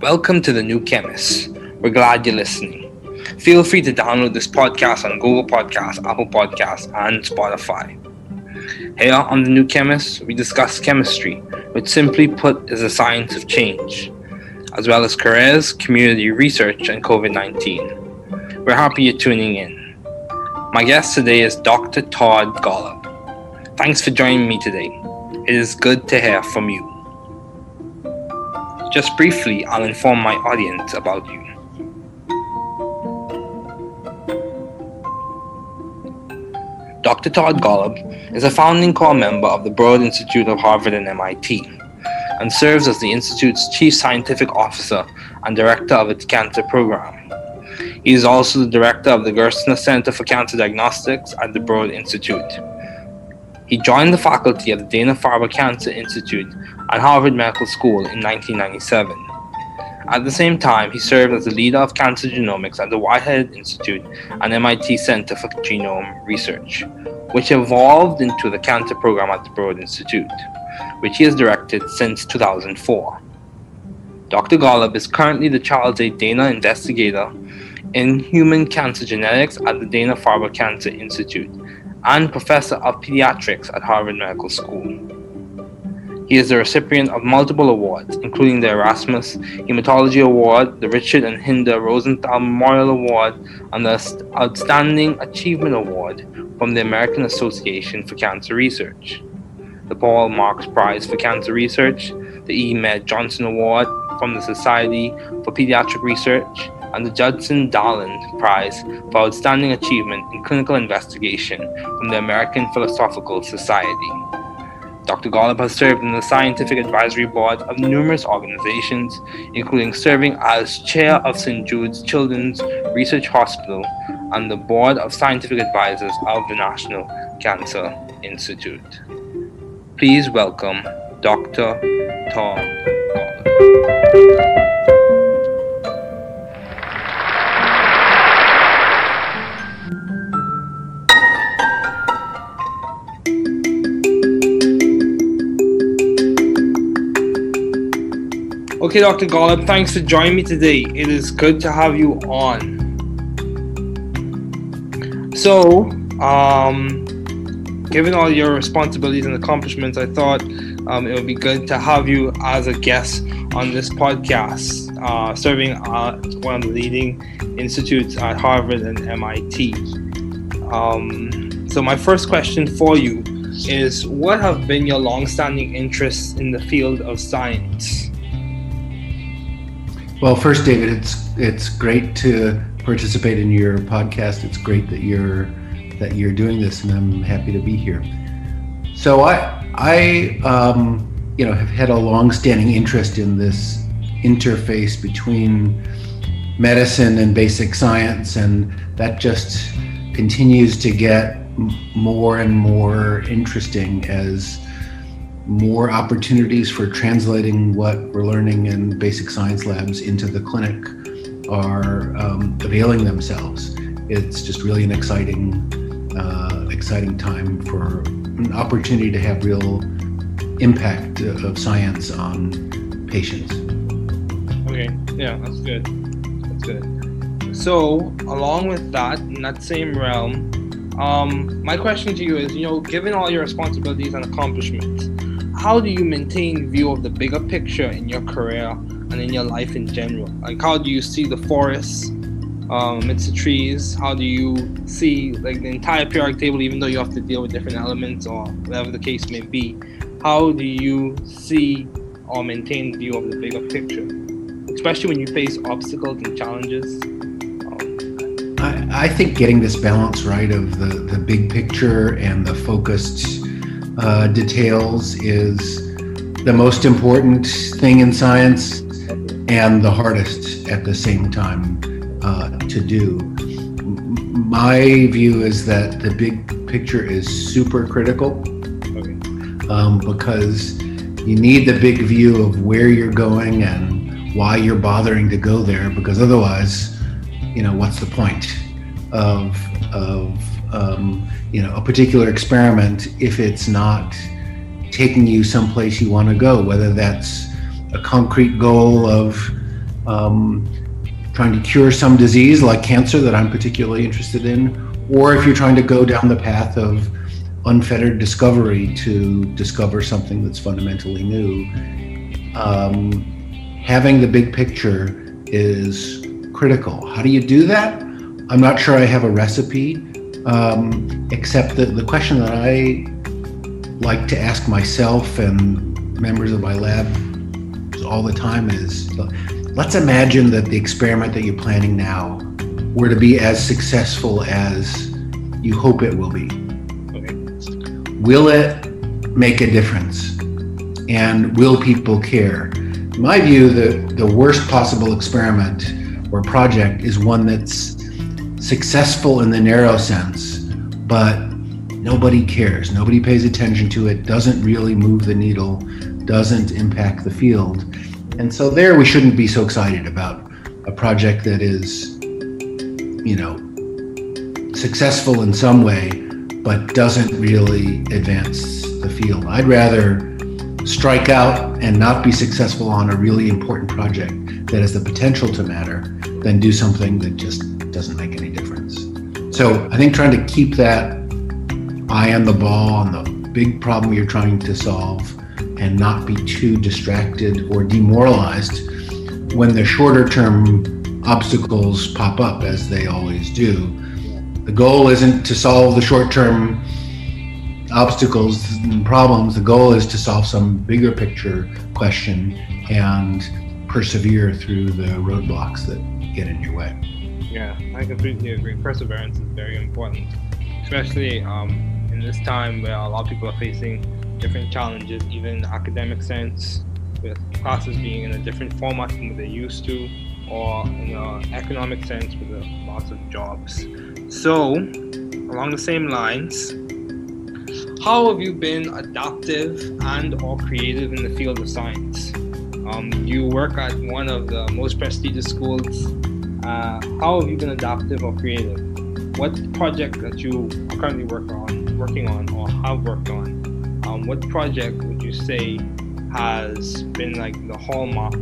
Welcome to The New Chemist. We're glad you're listening. Feel free to download this podcast on Google Podcasts, Apple Podcasts, and Spotify. Here on The New Chemist, we discuss chemistry, which simply put is a science of change, as well as careers, community research, and COVID 19. We're happy you're tuning in. My guest today is Dr. Todd Golub. Thanks for joining me today. It is good to hear from you. Just briefly, I'll inform my audience about you. Dr. Todd Golub is a founding core member of the Broad Institute of Harvard and MIT and serves as the Institute's Chief Scientific Officer and Director of its cancer program. He is also the Director of the Gerstner Center for Cancer Diagnostics at the Broad Institute. He joined the faculty of the Dana Farber Cancer Institute at Harvard Medical School in 1997. At the same time, he served as the leader of cancer genomics at the Whitehead Institute and MIT Center for Genome Research, which evolved into the cancer program at the Broad Institute, which he has directed since 2004. Dr. Golub is currently the Charles A. Dana Investigator in Human Cancer Genetics at the Dana Farber Cancer Institute and Professor of Pediatrics at Harvard Medical School. He is the recipient of multiple awards, including the Erasmus Hematology Award, the Richard and Hinda Rosenthal Memorial Award, and the Outstanding Achievement Award from the American Association for Cancer Research, the Paul Marks Prize for Cancer Research, the E. Mead Johnson Award from the Society for Pediatric Research, and the Judson Daland Prize for Outstanding Achievement in Clinical Investigation from the American Philosophical Society. Dr. Golub has served in the scientific advisory board of numerous organizations, including serving as chair of St. Jude's Children's Research Hospital and the board of scientific advisors of the National Cancer Institute. Please welcome Dr. Golub. Okay, Dr. Golub, thanks for joining me today. It is good to have you on. So, um, given all your responsibilities and accomplishments, I thought um, it would be good to have you as a guest on this podcast, uh, serving at one of the leading institutes at Harvard and MIT. Um, so, my first question for you is What have been your long-standing interests in the field of science? Well, first, David, it's it's great to participate in your podcast. It's great that you're that you're doing this, and I'm happy to be here. So I I um, you know have had a long-standing interest in this interface between medicine and basic science, and that just continues to get more and more interesting as more opportunities for translating what we're learning in basic science labs into the clinic are um, availing themselves. It's just really an exciting, uh, exciting time for an opportunity to have real impact of science on patients. Okay, yeah, that's good. That's good. So, along with that, in that same realm, um, my question to you is, you know, given all your responsibilities and accomplishments, how do you maintain view of the bigger picture in your career and in your life in general? Like how do you see the forests um, amidst the trees? How do you see like the entire periodic table, even though you have to deal with different elements or whatever the case may be? How do you see or maintain view of the bigger picture, especially when you face obstacles and challenges? I, I think getting this balance right of the, the big picture and the focused uh, details is the most important thing in science and the hardest at the same time uh, to do. My view is that the big picture is super critical um, because you need the big view of where you're going and why you're bothering to go there because otherwise, you know, what's the point of of um, you know a particular experiment if it's not taking you someplace you want to go, whether that's a concrete goal of um, trying to cure some disease like cancer that I'm particularly interested in, or if you're trying to go down the path of unfettered discovery to discover something that's fundamentally new. Um, having the big picture is critical. How do you do that? I'm not sure I have a recipe, um, except that the question that I like to ask myself and members of my lab all the time is let's imagine that the experiment that you're planning now were to be as successful as you hope it will be. Okay. Will it make a difference? And will people care? In my view, the, the worst possible experiment or project is one that's successful in the narrow sense, but nobody cares. Nobody pays attention to it, doesn't really move the needle, doesn't impact the field. And so there we shouldn't be so excited about a project that is, you know, successful in some way, but doesn't really advance the field. I'd rather strike out and not be successful on a really important project that has the potential to matter than do something that just doesn't make any difference. So I think trying to keep that eye on the ball on the big problem you're trying to solve and not be too distracted or demoralized when the shorter term obstacles pop up, as they always do. The goal isn't to solve the short term obstacles and problems. The goal is to solve some bigger picture question and persevere through the roadblocks that get in your way. Yeah, I completely agree. Perseverance is very important, especially um, in this time where a lot of people are facing different challenges, even in the academic sense, with classes being in a different format than what they're used to, or in an economic sense with lots of jobs. So, along the same lines, how have you been adaptive and or creative in the field of science? Um, you work at one of the most prestigious schools uh, how have you been adaptive or creative? What project that you currently work on, working on, or have worked on? Um, what project would you say has been like the hallmark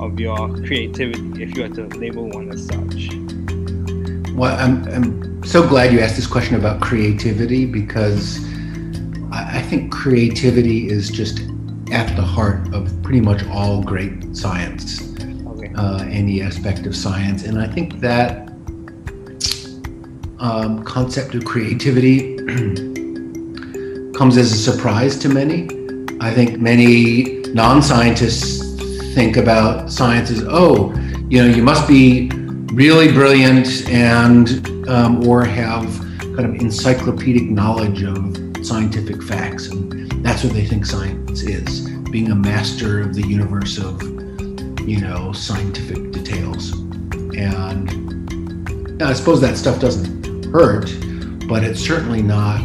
of your creativity, if you had to label one as such? Well, I'm, I'm so glad you asked this question about creativity because I, I think creativity is just at the heart of pretty much all great science uh, any aspect of science. And I think that um, concept of creativity comes as a surprise to many. I think many non scientists think about science as, oh, you know, you must be really brilliant and um, or have kind of encyclopedic knowledge of scientific facts and that's what they think science is being a master of the universe of you know, scientific details. And I suppose that stuff doesn't hurt, but it's certainly not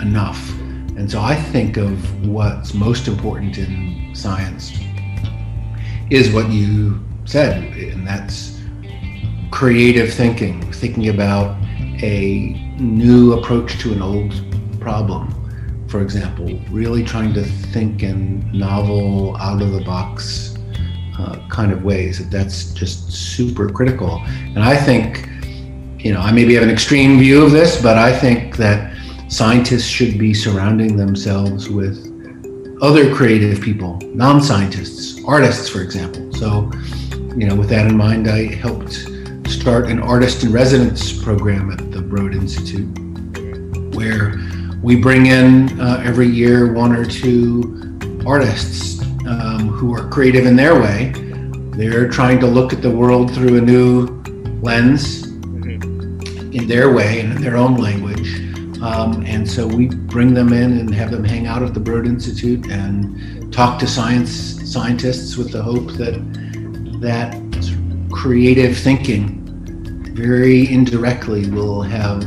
enough. And so I think of what's most important in science is what you said, and that's creative thinking, thinking about a new approach to an old problem. For example, really trying to think in novel, out of the box uh, kind of ways that that's just super critical. And I think, you know, I maybe have an extreme view of this, but I think that scientists should be surrounding themselves with other creative people, non scientists, artists, for example. So, you know, with that in mind, I helped start an artist in residence program at the Broad Institute where we bring in uh, every year one or two artists um, who are creative in their way. They're trying to look at the world through a new lens mm-hmm. in their way and in their own language. Um, and so we bring them in and have them hang out at the Broad Institute and talk to science scientists with the hope that that creative thinking very indirectly will have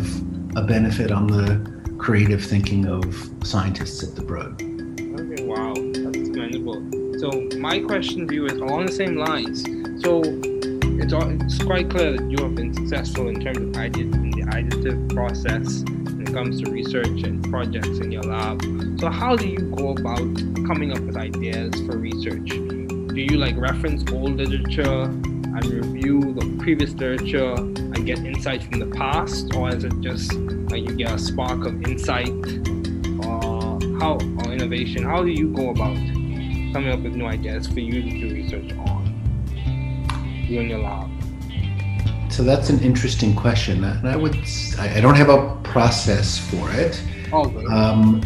a benefit on the creative thinking of scientists at the Broad. Okay, wow, that's commendable. So my question to you is along the same lines. So it's, it's quite clear that you have been successful in terms of ideas in the iterative process it comes to research and projects in your lab. So how do you go about coming up with ideas for research? Do you like reference old literature and review the previous literature and get insight from the past, or is it just like you get a spark of insight or how or innovation? How do you go about coming up with new ideas for you to do research on? You your lab. So that's an interesting question, and I would I don't have a process for it. Oh, um,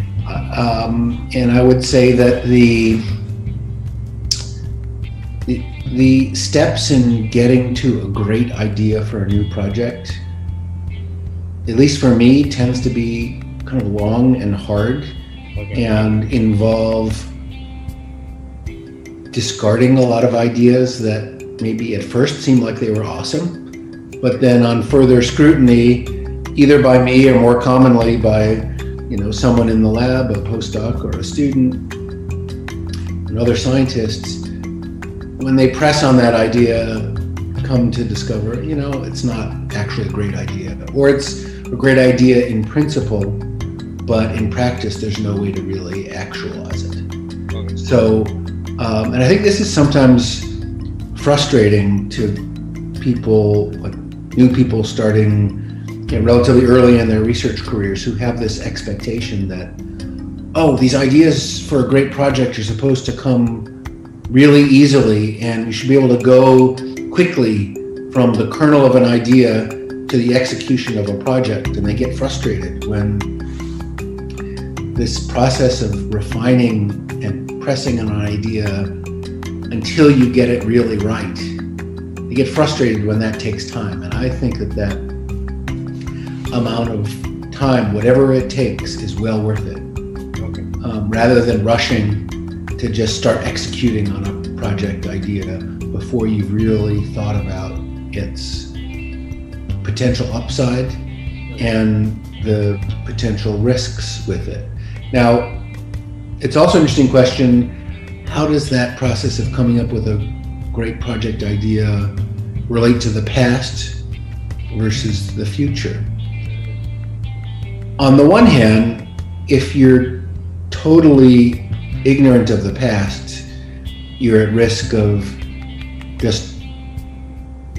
um, and I would say that the, the the steps in getting to a great idea for a new project, at least for me, tends to be kind of long and hard, okay. and involve discarding a lot of ideas that maybe at first seemed like they were awesome but then on further scrutiny, either by me or more commonly by you know someone in the lab, a postdoc or a student, and other scientists, when they press on that idea, come to discover you know it's not actually a great idea, or it's a great idea in principle, but in practice there's no way to really actualize it. So, um, and I think this is sometimes frustrating to people like new people starting you know, relatively early in their research careers who have this expectation that, oh, these ideas for a great project are supposed to come really easily and you should be able to go quickly from the kernel of an idea to the execution of a project. And they get frustrated when this process of refining and pressing an idea until you get it really right you get frustrated when that takes time. And I think that that amount of time, whatever it takes, is well worth it. Okay. Um, rather than rushing to just start executing on a project idea before you've really thought about its potential upside and the potential risks with it. Now, it's also an interesting question how does that process of coming up with a great project idea relate to the past versus the future. On the one hand, if you're totally ignorant of the past, you're at risk of just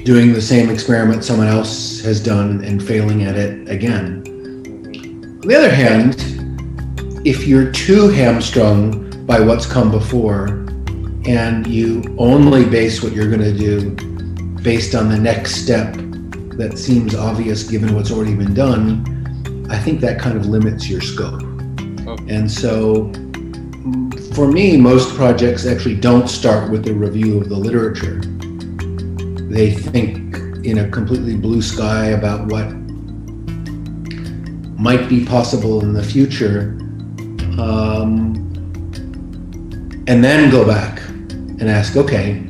doing the same experiment someone else has done and failing at it again. On the other hand, if you're too hamstrung by what's come before and you only base what you're going to do based on the next step that seems obvious given what's already been done, I think that kind of limits your scope. And so for me, most projects actually don't start with a review of the literature. They think in a completely blue sky about what might be possible in the future, um, and then go back and ask, okay,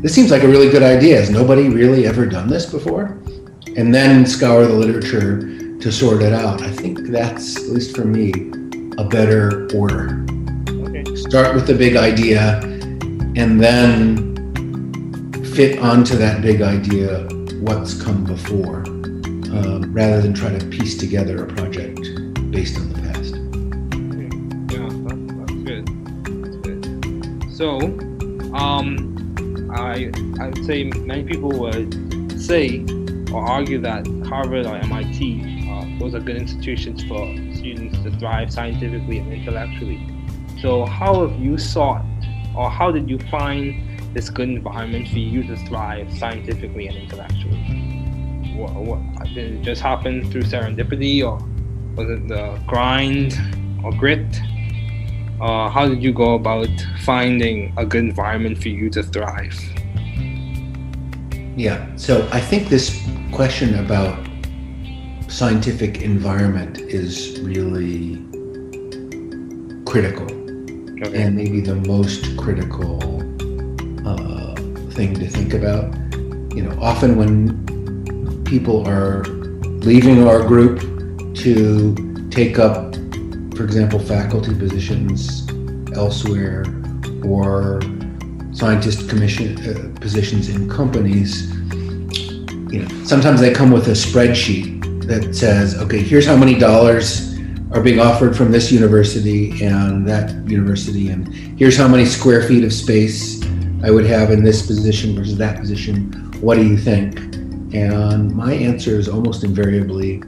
this seems like a really good idea. Has nobody really ever done this before? And then scour the literature to sort it out. I think that's, at least for me, a better order. Okay. Start with the big idea and then fit onto that big idea what's come before, um, rather than try to piece together a project based on the past. Okay. Yeah, that's good. That's good. So, um, I I would say many people would say or argue that Harvard or MIT uh, those are good institutions for students to thrive scientifically and intellectually. So how have you sought or how did you find this good environment for you to thrive scientifically and intellectually? What, what did it just happen through serendipity or was it the grind or grit? Uh, how did you go about finding a good environment for you to thrive? Yeah, so I think this question about scientific environment is really critical okay. and maybe the most critical uh, thing to think about. You know, often when people are leaving our group to take up for example, faculty positions elsewhere or scientist commission uh, positions in companies, you know, sometimes they come with a spreadsheet that says, okay, here's how many dollars are being offered from this university and that university, and here's how many square feet of space I would have in this position versus that position. What do you think? And my answer is almost invariably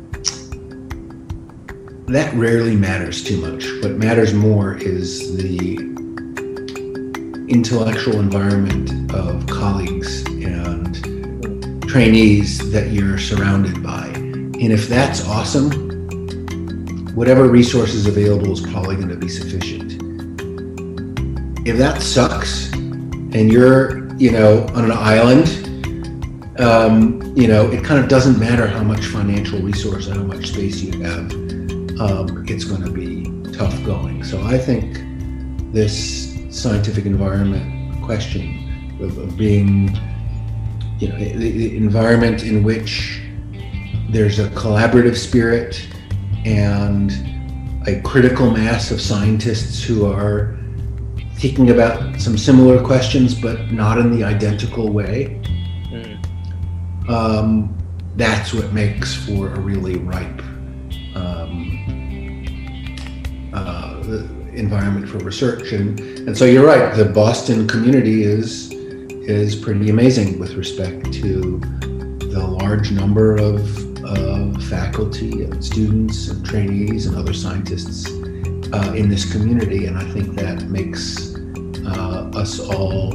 that rarely matters too much. What matters more is the intellectual environment of colleagues and trainees that you're surrounded by. And if that's awesome, whatever resources available is probably going to be sufficient. If that sucks and you're, you know, on an island, um, you know, it kind of doesn't matter how much financial resource how much space you have. Um, it's going to be tough going. So I think this scientific environment question of, of being, you know, the, the environment in which there's a collaborative spirit and a critical mass of scientists who are thinking about some similar questions, but not in the identical way. Mm. Um, that's what makes for a really ripe um, uh, environment for research. And, and so you're right, the Boston community is is pretty amazing with respect to the large number of of faculty and students and trainees and other scientists uh, in this community, and I think that makes uh, us all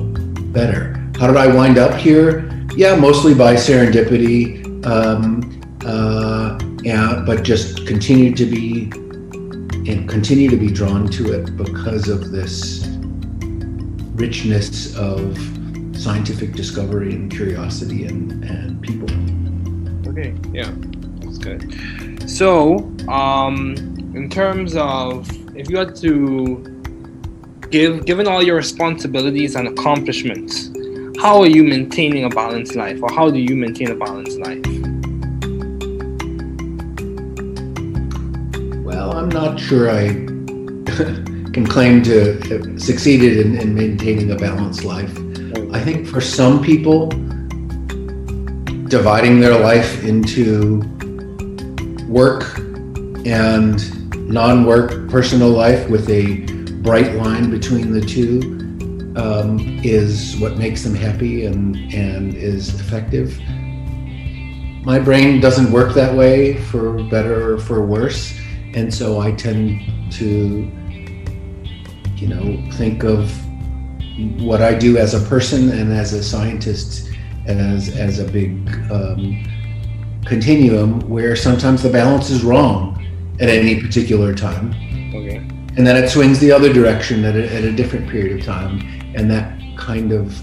better. How did I wind up here? Yeah, mostly by serendipity, um, uh, yeah, but just continued to be and continue to be drawn to it because of this richness of scientific discovery and curiosity and, and people. Okay, yeah, that's good. So, um, in terms of if you had to give, given all your responsibilities and accomplishments, how are you maintaining a balanced life, or how do you maintain a balanced life? I'm not sure I can claim to have succeeded in, in maintaining a balanced life. I think for some people, dividing their life into work and non work personal life with a bright line between the two um, is what makes them happy and, and is effective. My brain doesn't work that way for better or for worse. And so I tend to, you know, think of what I do as a person and as a scientist as as a big um, continuum where sometimes the balance is wrong at any particular time. Okay. And then it swings the other direction at a, at a different period of time. And that kind of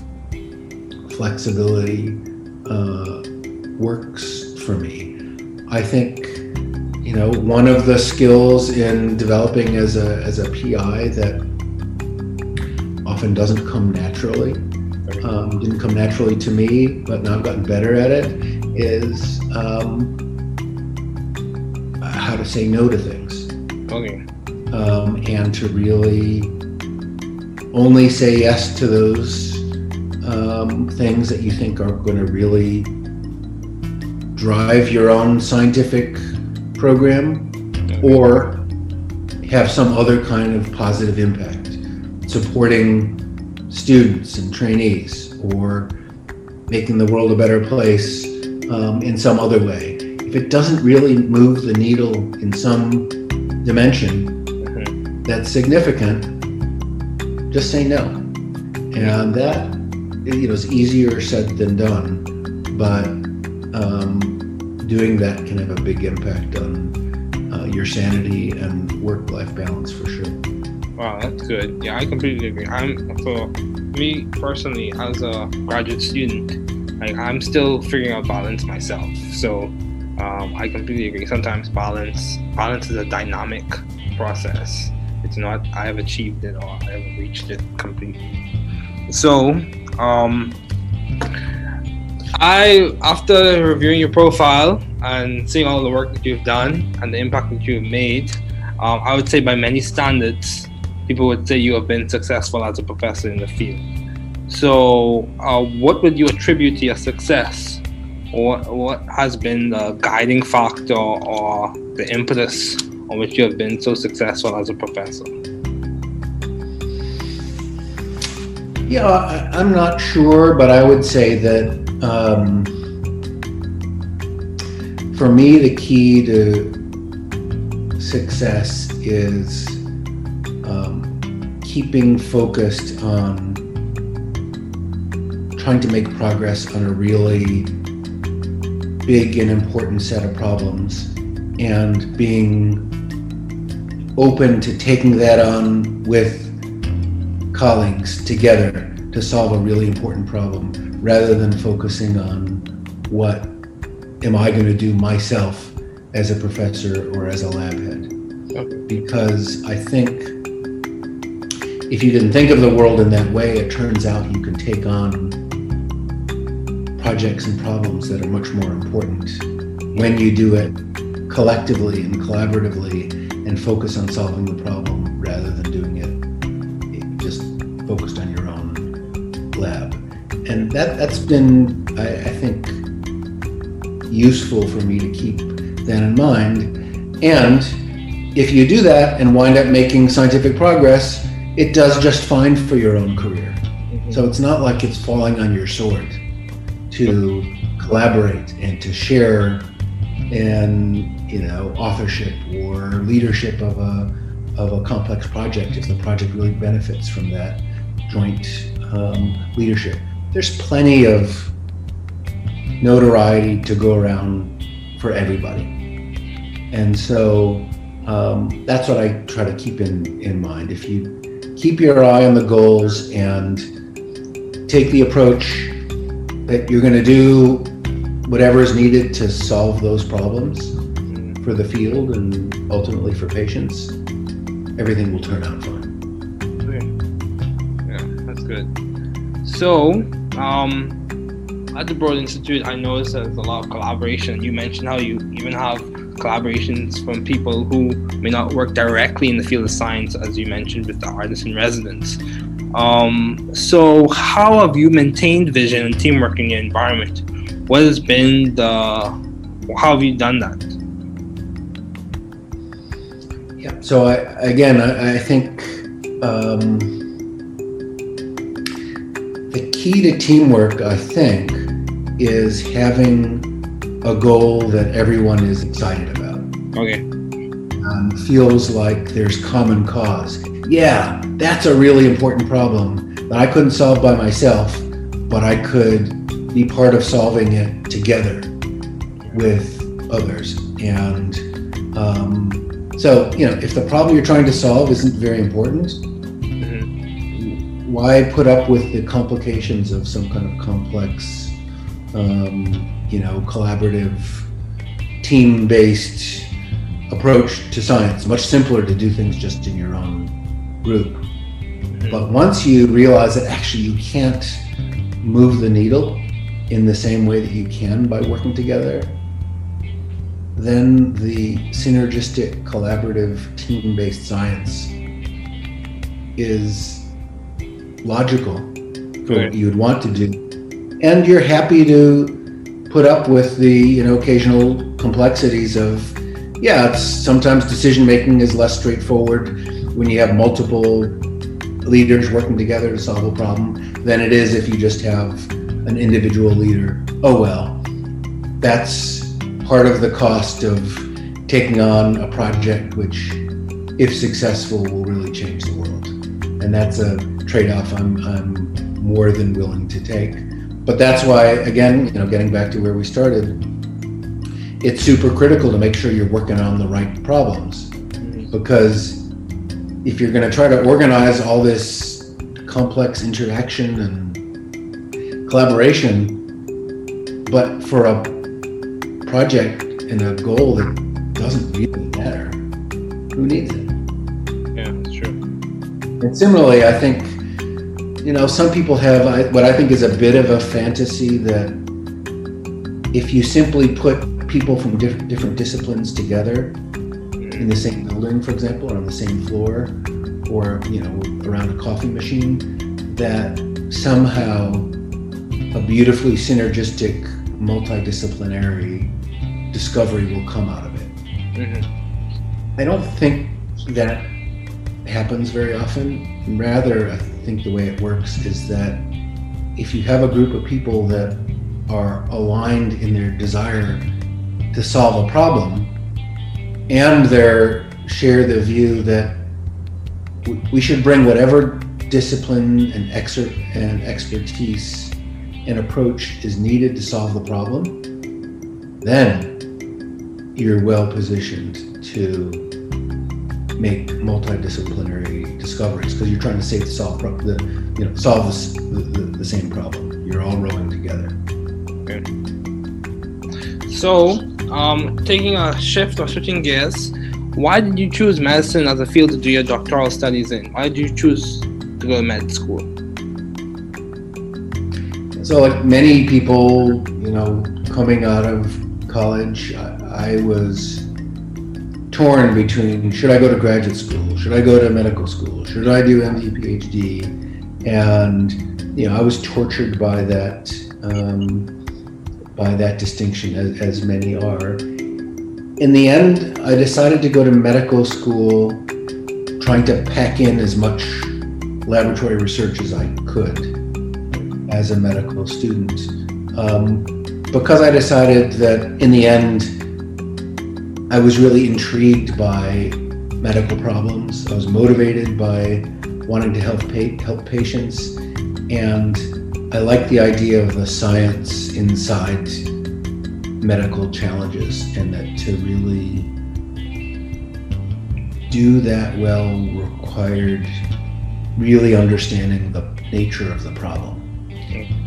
flexibility uh, works for me. I think, you know, one of the skills in developing as a, as a PI that often doesn't come naturally um, didn't come naturally to me, but now I've gotten better at it, is um, how to say no to things. Okay. Um, and to really only say yes to those um, things that you think are going to really drive your own scientific program or have some other kind of positive impact. Supporting students and trainees or making the world a better place um, in some other way. If it doesn't really move the needle in some dimension that's significant, just say no. And that you know is easier said than done, but um, doing that can have a big impact on uh, your sanity and work-life balance for sure. Wow, that's good. Yeah, I completely agree. I'm for me personally as a graduate student, like I'm still figuring out balance myself. So um, I completely agree. Sometimes balance balance is a dynamic process. It's not I have achieved it or I have reached it completely. So um, I after reviewing your profile and seeing all the work that you've done and the impact that you've made, um, I would say by many standards people would say you have been successful as a professor in the field. So, uh, what would you attribute to your success what what has been the guiding factor or the impetus on which you have been so successful as a professor? Yeah, I, am not sure, but I would say that um, for me, the key to success is um, keeping focused on trying to make progress on a really big and important set of problems and being open to taking that on with colleagues together to solve a really important problem rather than focusing on what am I going to do myself as a professor or as a lab head. Because I think if you didn't think of the world in that way, it turns out you can take on projects and problems that are much more important when you do it collectively and collaboratively and focus on solving the problem that, that's been, I, I think, useful for me to keep that in mind. And if you do that and wind up making scientific progress, it does just fine for your own career. So it's not like it's falling on your sword to collaborate and to share and you know authorship or leadership of a of a complex project if the project really benefits from that joint um, leadership. There's plenty of notoriety to go around for everybody, and so um, that's what I try to keep in in mind. If you keep your eye on the goals and take the approach that you're going to do whatever is needed to solve those problems for the field and ultimately for patients, everything will turn out fine. Okay. Yeah, that's good. So, um, at the Broad Institute, I noticed there's a lot of collaboration. You mentioned how you even have collaborations from people who may not work directly in the field of science, as you mentioned with the artists in residence. Um, so, how have you maintained vision and teamwork in your environment? What has been the, how have you done that? Yeah, so I, again, I, I think um, key to teamwork, I think, is having a goal that everyone is excited about. Okay. Um, feels like there's common cause yeah, that's a really important problem that I couldn't solve by myself, but I could be part of solving it together with others. And um, so, you know, if the problem you're trying to solve isn't very important. Why put up with the complications of some kind of complex, um, you know, collaborative, team based approach to science? Much simpler to do things just in your own group. Mm-hmm. But once you realize that actually you can't move the needle in the same way that you can by working together, then the synergistic, collaborative, team based science is logical for what you would want to do. And you're happy to put up with the you know occasional complexities of yeah it's sometimes decision making is less straightforward when you have multiple leaders working together to solve a problem than it is if you just have an individual leader. Oh well, that's part of the cost of taking on a project which, if successful, will really change the world. And that's a trade off I'm, I'm more than willing to take. But that's why, again, you know, getting back to where we started, it's super critical to make sure you're working on the right problems mm-hmm. because if you're going to try to organize all this complex interaction and collaboration, but for a project and a goal that doesn't really matter, who needs it? Yeah, that's true. And similarly, I think, you know, some people have what I think is a bit of a fantasy that if you simply put people from diff- different disciplines together, in the same building, for example, or on the same floor, or you know, around a coffee machine, that somehow a beautifully synergistic multidisciplinary discovery will come out of it. Mm-hmm. I don't think that happens very often. Rather, I think the way it works is that if you have a group of people that are aligned in their desire to solve a problem and they share the view that we should bring whatever discipline and, exer- and expertise and approach is needed to solve the problem, then you're well positioned to make multidisciplinary discoveries because you're trying to save the solve the you know solve this, the, the, the same problem. You're all rowing together. Okay. So, um, taking a shift or switching gears, why did you choose medicine as a field to do your doctoral studies in? Why did you choose to go to med school? So, like many people, you know, coming out of college, I, I was torn between should I go to graduate school, should I go to medical school, should I do MD, PhD, and you know, I was tortured by that um, by that distinction, as, as many are. In the end, I decided to go to medical school, trying to pack in as much laboratory research as I could as a medical student. Um, because I decided that in the end, I was really intrigued by medical problems. I was motivated by wanting to help pa- help patients, and I like the idea of the science inside medical challenges, and that to really do that well required really understanding the nature of the problem.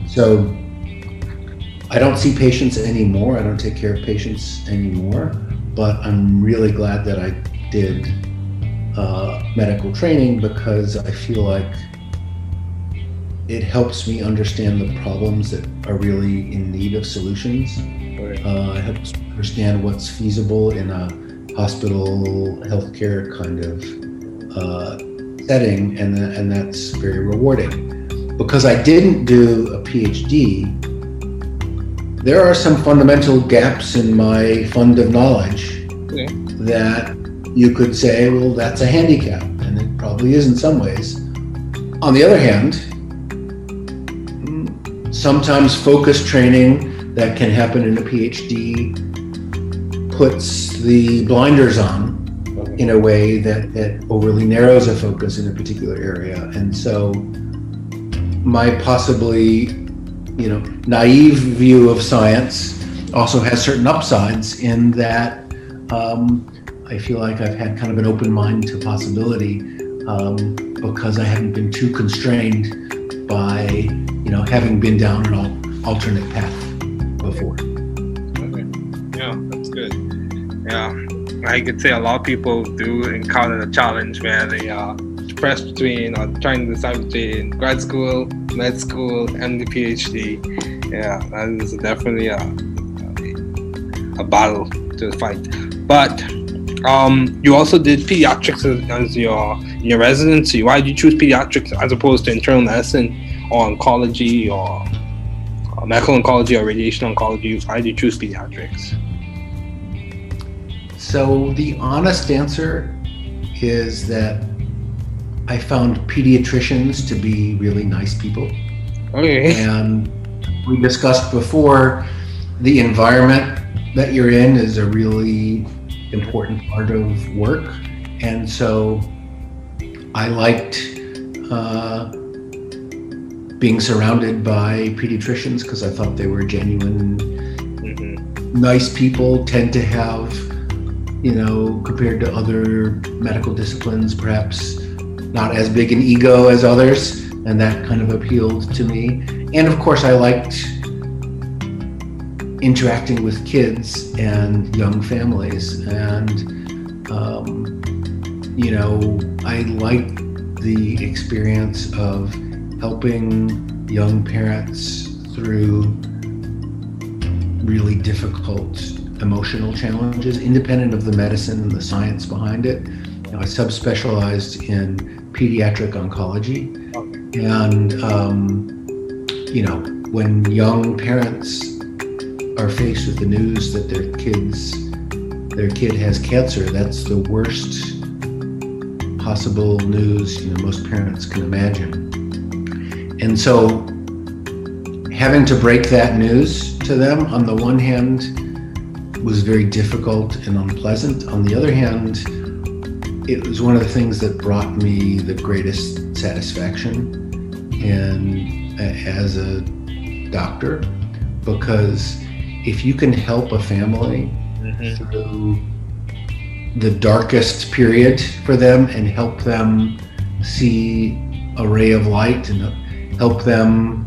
So I don't see patients anymore. I don't take care of patients anymore. But I'm really glad that I did uh, medical training because I feel like it helps me understand the problems that are really in need of solutions. Uh, it helps understand what's feasible in a hospital healthcare kind of uh, setting, and, and that's very rewarding. Because I didn't do a PhD, there are some fundamental gaps in my fund of knowledge that you could say, well, that's a handicap, and it probably is in some ways. On the other hand, sometimes focus training that can happen in a PhD puts the blinders on in a way that, that overly narrows a focus in a particular area. And so my possibly, you know, naive view of science also has certain upsides in that um, I feel like I've had kind of an open mind to possibility um, because I haven't been too constrained by, you know, having been down an alternate path before. Okay. Yeah, that's good. Yeah. I could say a lot of people do encounter the challenge where they are pressed between or trying to decide between grad school, med school, and the PhD. Yeah, that is definitely a, a battle to fight. But um, you also did pediatrics as, as your your residency. Why did you choose pediatrics as opposed to internal medicine or oncology or, or medical oncology or radiation oncology? Why did you choose pediatrics? So the honest answer is that I found pediatricians to be really nice people. Okay. And we discussed before the environment that you're in is a really important part of work. And so I liked uh, being surrounded by pediatricians because I thought they were genuine, mm-hmm. nice people, tend to have, you know, compared to other medical disciplines, perhaps not as big an ego as others, and that kind of appealed to me. And of course, I liked interacting with kids and young families, and um, you know, I like the experience of helping young parents through really difficult emotional challenges, independent of the medicine and the science behind it. You know, I subspecialized in pediatric oncology. And, um, you know, when young parents are faced with the news that their kids their kid has cancer, that's the worst possible news you know most parents can imagine. And so having to break that news to them on the one hand was very difficult and unpleasant. On the other hand, it was one of the things that brought me the greatest satisfaction and as a doctor because if you can help a family mm-hmm. through the darkest period for them and help them see a ray of light and help them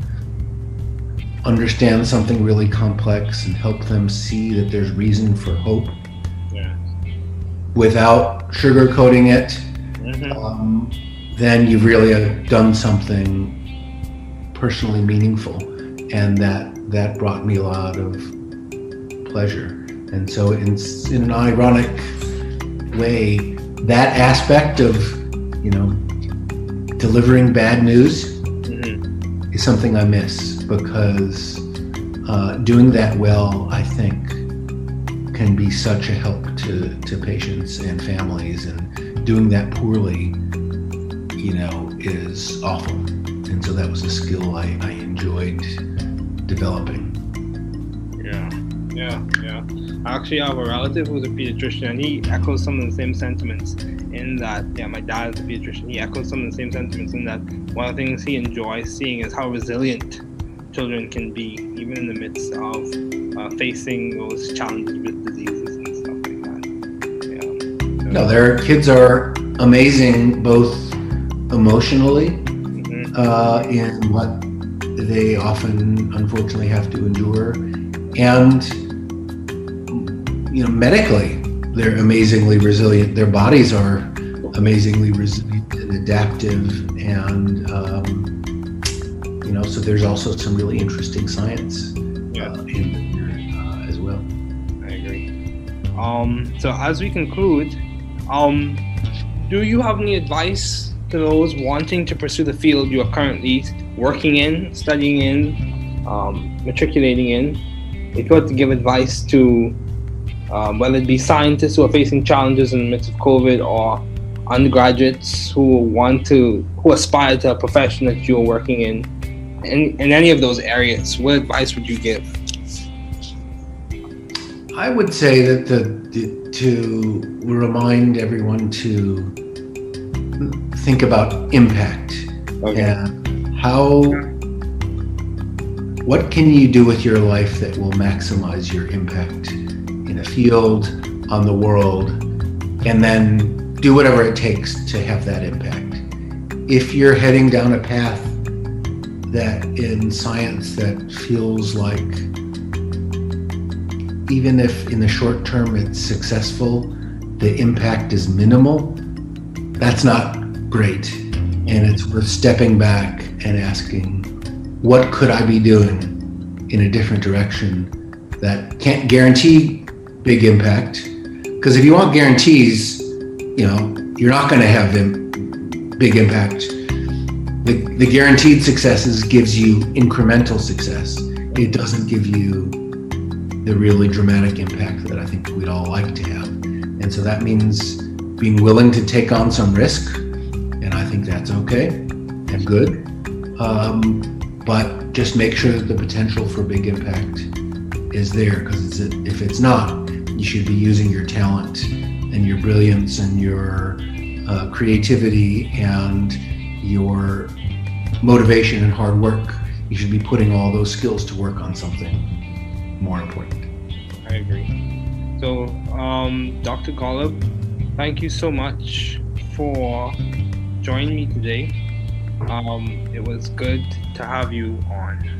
understand something really complex and help them see that there's reason for hope yeah. without sugarcoating it, mm-hmm. um, then you've really done something personally meaningful. And that, that brought me a lot of pleasure. And so, in, in an ironic way, that aspect of, you know, delivering bad news mm-hmm. is something I miss because uh, doing that well, I think, can be such a help to, to patients and families. And doing that poorly, you know, is awful. And so that was a skill I, I enjoyed developing. Yeah, yeah. I actually have a relative who's a pediatrician, and he echoes some of the same sentiments. In that, yeah, my dad is a pediatrician. He echoes some of the same sentiments in that one of the things he enjoys seeing is how resilient children can be, even in the midst of uh, facing those challenges with diseases and stuff like that. Yeah. no, their kids are amazing, both emotionally mm-hmm. uh, in what they often, unfortunately, have to endure, and you know, medically, they're amazingly resilient. Their bodies are amazingly resilient and adaptive, and um, you know, so there's also some really interesting science yeah. uh, in there uh, as well. I agree. Um, so as we conclude, um, do you have any advice to those wanting to pursue the field you are currently working in, studying in, um, matriculating in? If you were to give advice to um, whether it be scientists who are facing challenges in the midst of COVID or undergraduates who want to who aspire to a profession that you're working in in, in any of those areas, what advice would you give? I would say that the, the to remind everyone to think about impact okay. and how what can you do with your life that will maximize your impact a field on the world and then do whatever it takes to have that impact if you're heading down a path that in science that feels like even if in the short term it's successful, the impact is minimal, that's not great. And it's worth stepping back and asking, what could I be doing in a different direction that can't guarantee big impact? Because if you want guarantees, you know, you're not going to have them big impact the, the guaranteed successes gives you incremental success. It doesn't give you the really dramatic impact that I think we'd all like to have. And so that means being willing to take on some risk, and I think that's okay and good. Um, but just make sure that the potential for big impact is there, because if it's not, you should be using your talent and your brilliance and your uh, creativity and your motivation and hard work, you should be putting all those skills to work on something more important. I agree. So, um, Dr. Golub, thank you so much for joining me today. Um, it was good to have you on.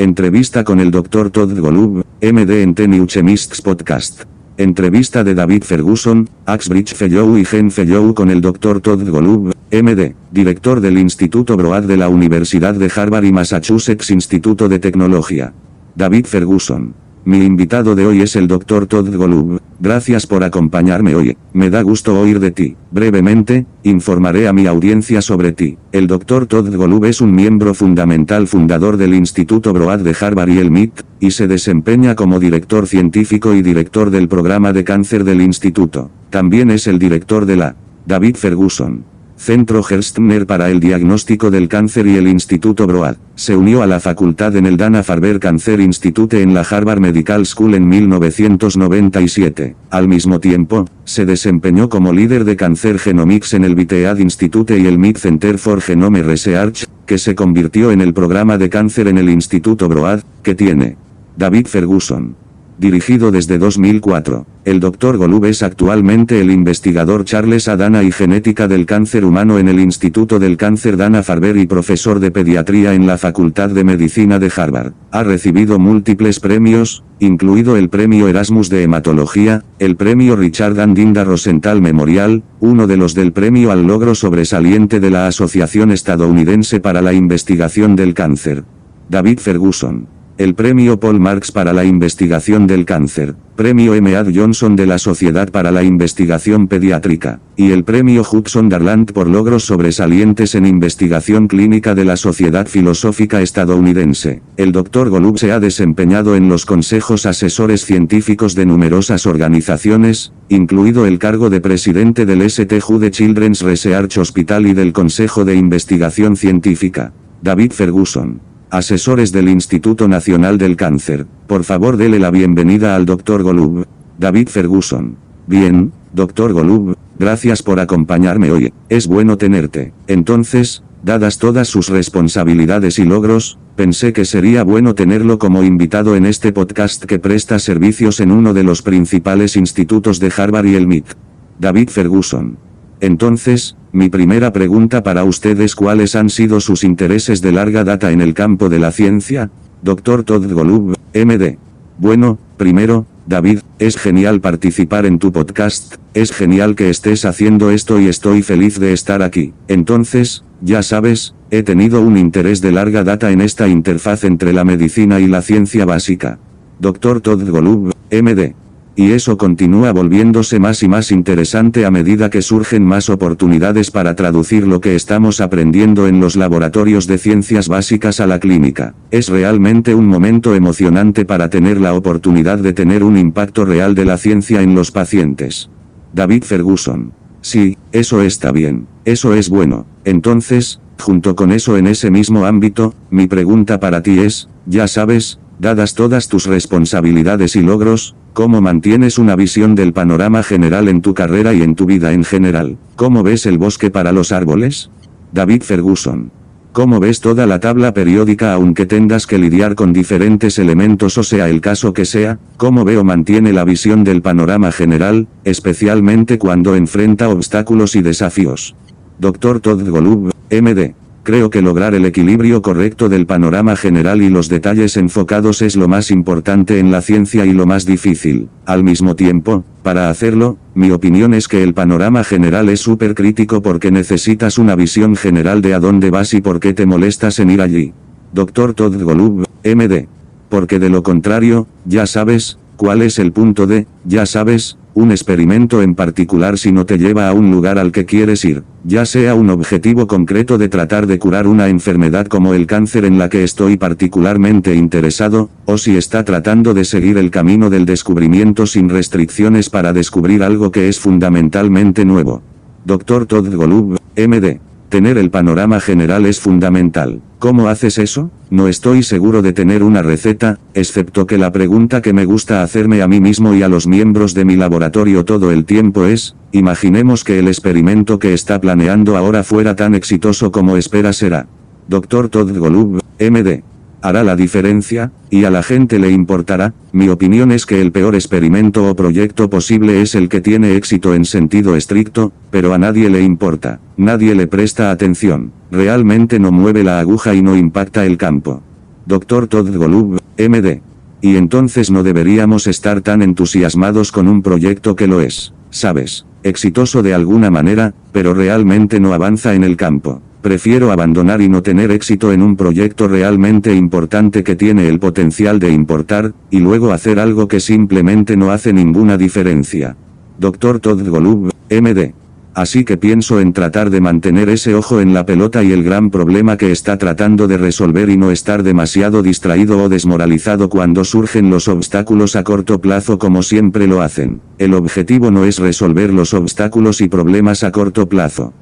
Entrevista con el Dr. Todd Golub, MD en The New Chemists Podcast. Entrevista de David Ferguson, Axbridge Fellow y Gen Fellow con el Dr. Todd Golub, MD, director del Instituto Broad de la Universidad de Harvard y Massachusetts Instituto de Tecnología. David Ferguson. Mi invitado de hoy es el Dr. Todd Golub. Gracias por acompañarme hoy. Me da gusto oír de ti. Brevemente, informaré a mi audiencia sobre ti. El Dr. Todd Golub es un miembro fundamental fundador del Instituto Broad de Harvard y el MIT, y se desempeña como director científico y director del programa de cáncer del instituto. También es el director de la David Ferguson. Centro Gerstner para el Diagnóstico del Cáncer y el Instituto Broad. Se unió a la facultad en el Dana-Farber Cancer Institute en la Harvard Medical School en 1997. Al mismo tiempo, se desempeñó como líder de Cancer Genomics en el Vitead Institute y el Mid Center for Genome Research, que se convirtió en el programa de cáncer en el Instituto Broad, que tiene David Ferguson dirigido desde 2004. El Dr. Golub es actualmente el investigador Charles Adana y genética del cáncer humano en el Instituto del Cáncer Dana Farber y profesor de pediatría en la Facultad de Medicina de Harvard. Ha recibido múltiples premios, incluido el Premio Erasmus de Hematología, el Premio Richard Andinda Rosenthal Memorial, uno de los del Premio al Logro Sobresaliente de la Asociación Estadounidense para la Investigación del Cáncer. David Ferguson el Premio Paul Marx para la Investigación del Cáncer, Premio M. Johnson de la Sociedad para la Investigación Pediátrica, y el Premio Hudson Darland por logros sobresalientes en investigación clínica de la Sociedad Filosófica Estadounidense. El Dr. Golub se ha desempeñado en los consejos asesores científicos de numerosas organizaciones, incluido el cargo de presidente del St. Jude Children's Research Hospital y del Consejo de Investigación Científica. David Ferguson Asesores del Instituto Nacional del Cáncer, por favor dele la bienvenida al Dr. Golub. David Ferguson. Bien, Dr. Golub, gracias por acompañarme hoy. Es bueno tenerte. Entonces, dadas todas sus responsabilidades y logros, pensé que sería bueno tenerlo como invitado en este podcast que presta servicios en uno de los principales institutos de Harvard y el MIT. David Ferguson. Entonces, mi primera pregunta para ustedes cuáles han sido sus intereses de larga data en el campo de la ciencia, Dr. Todd Golub, MD. Bueno, primero, David, es genial participar en tu podcast, es genial que estés haciendo esto y estoy feliz de estar aquí. Entonces, ya sabes, he tenido un interés de larga data en esta interfaz entre la medicina y la ciencia básica. Dr. Todd Golub, MD. Y eso continúa volviéndose más y más interesante a medida que surgen más oportunidades para traducir lo que estamos aprendiendo en los laboratorios de ciencias básicas a la clínica. Es realmente un momento emocionante para tener la oportunidad de tener un impacto real de la ciencia en los pacientes. David Ferguson. Sí, eso está bien. Eso es bueno. Entonces, junto con eso en ese mismo ámbito, mi pregunta para ti es, ya sabes, dadas todas tus responsabilidades y logros, ¿Cómo mantienes una visión del panorama general en tu carrera y en tu vida en general? ¿Cómo ves el bosque para los árboles? David Ferguson. ¿Cómo ves toda la tabla periódica aunque tengas que lidiar con diferentes elementos o sea el caso que sea? ¿Cómo veo mantiene la visión del panorama general, especialmente cuando enfrenta obstáculos y desafíos? Dr. Todd Golub, MD. Creo que lograr el equilibrio correcto del panorama general y los detalles enfocados es lo más importante en la ciencia y lo más difícil. Al mismo tiempo, para hacerlo, mi opinión es que el panorama general es súper crítico porque necesitas una visión general de a dónde vas y por qué te molestas en ir allí. Dr. Todd Golub, MD. Porque de lo contrario, ya sabes, cuál es el punto de, ya sabes, un experimento en particular si no te lleva a un lugar al que quieres ir, ya sea un objetivo concreto de tratar de curar una enfermedad como el cáncer en la que estoy particularmente interesado, o si está tratando de seguir el camino del descubrimiento sin restricciones para descubrir algo que es fundamentalmente nuevo. Dr. Todd Golub, MD. Tener el panorama general es fundamental. ¿Cómo haces eso? No estoy seguro de tener una receta, excepto que la pregunta que me gusta hacerme a mí mismo y a los miembros de mi laboratorio todo el tiempo es, imaginemos que el experimento que está planeando ahora fuera tan exitoso como espera será. Dr. Todd Golub, MD hará la diferencia, y a la gente le importará, mi opinión es que el peor experimento o proyecto posible es el que tiene éxito en sentido estricto, pero a nadie le importa, nadie le presta atención, realmente no mueve la aguja y no impacta el campo. Dr. Todd Golub, MD. Y entonces no deberíamos estar tan entusiasmados con un proyecto que lo es, ¿sabes? Exitoso de alguna manera, pero realmente no avanza en el campo. Prefiero abandonar y no tener éxito en un proyecto realmente importante que tiene el potencial de importar, y luego hacer algo que simplemente no hace ninguna diferencia. Dr. Todd Golub, MD. Así que pienso en tratar de mantener ese ojo en la pelota y el gran problema que está tratando de resolver y no estar demasiado distraído o desmoralizado cuando surgen los obstáculos a corto plazo como siempre lo hacen. El objetivo no es resolver los obstáculos y problemas a corto plazo.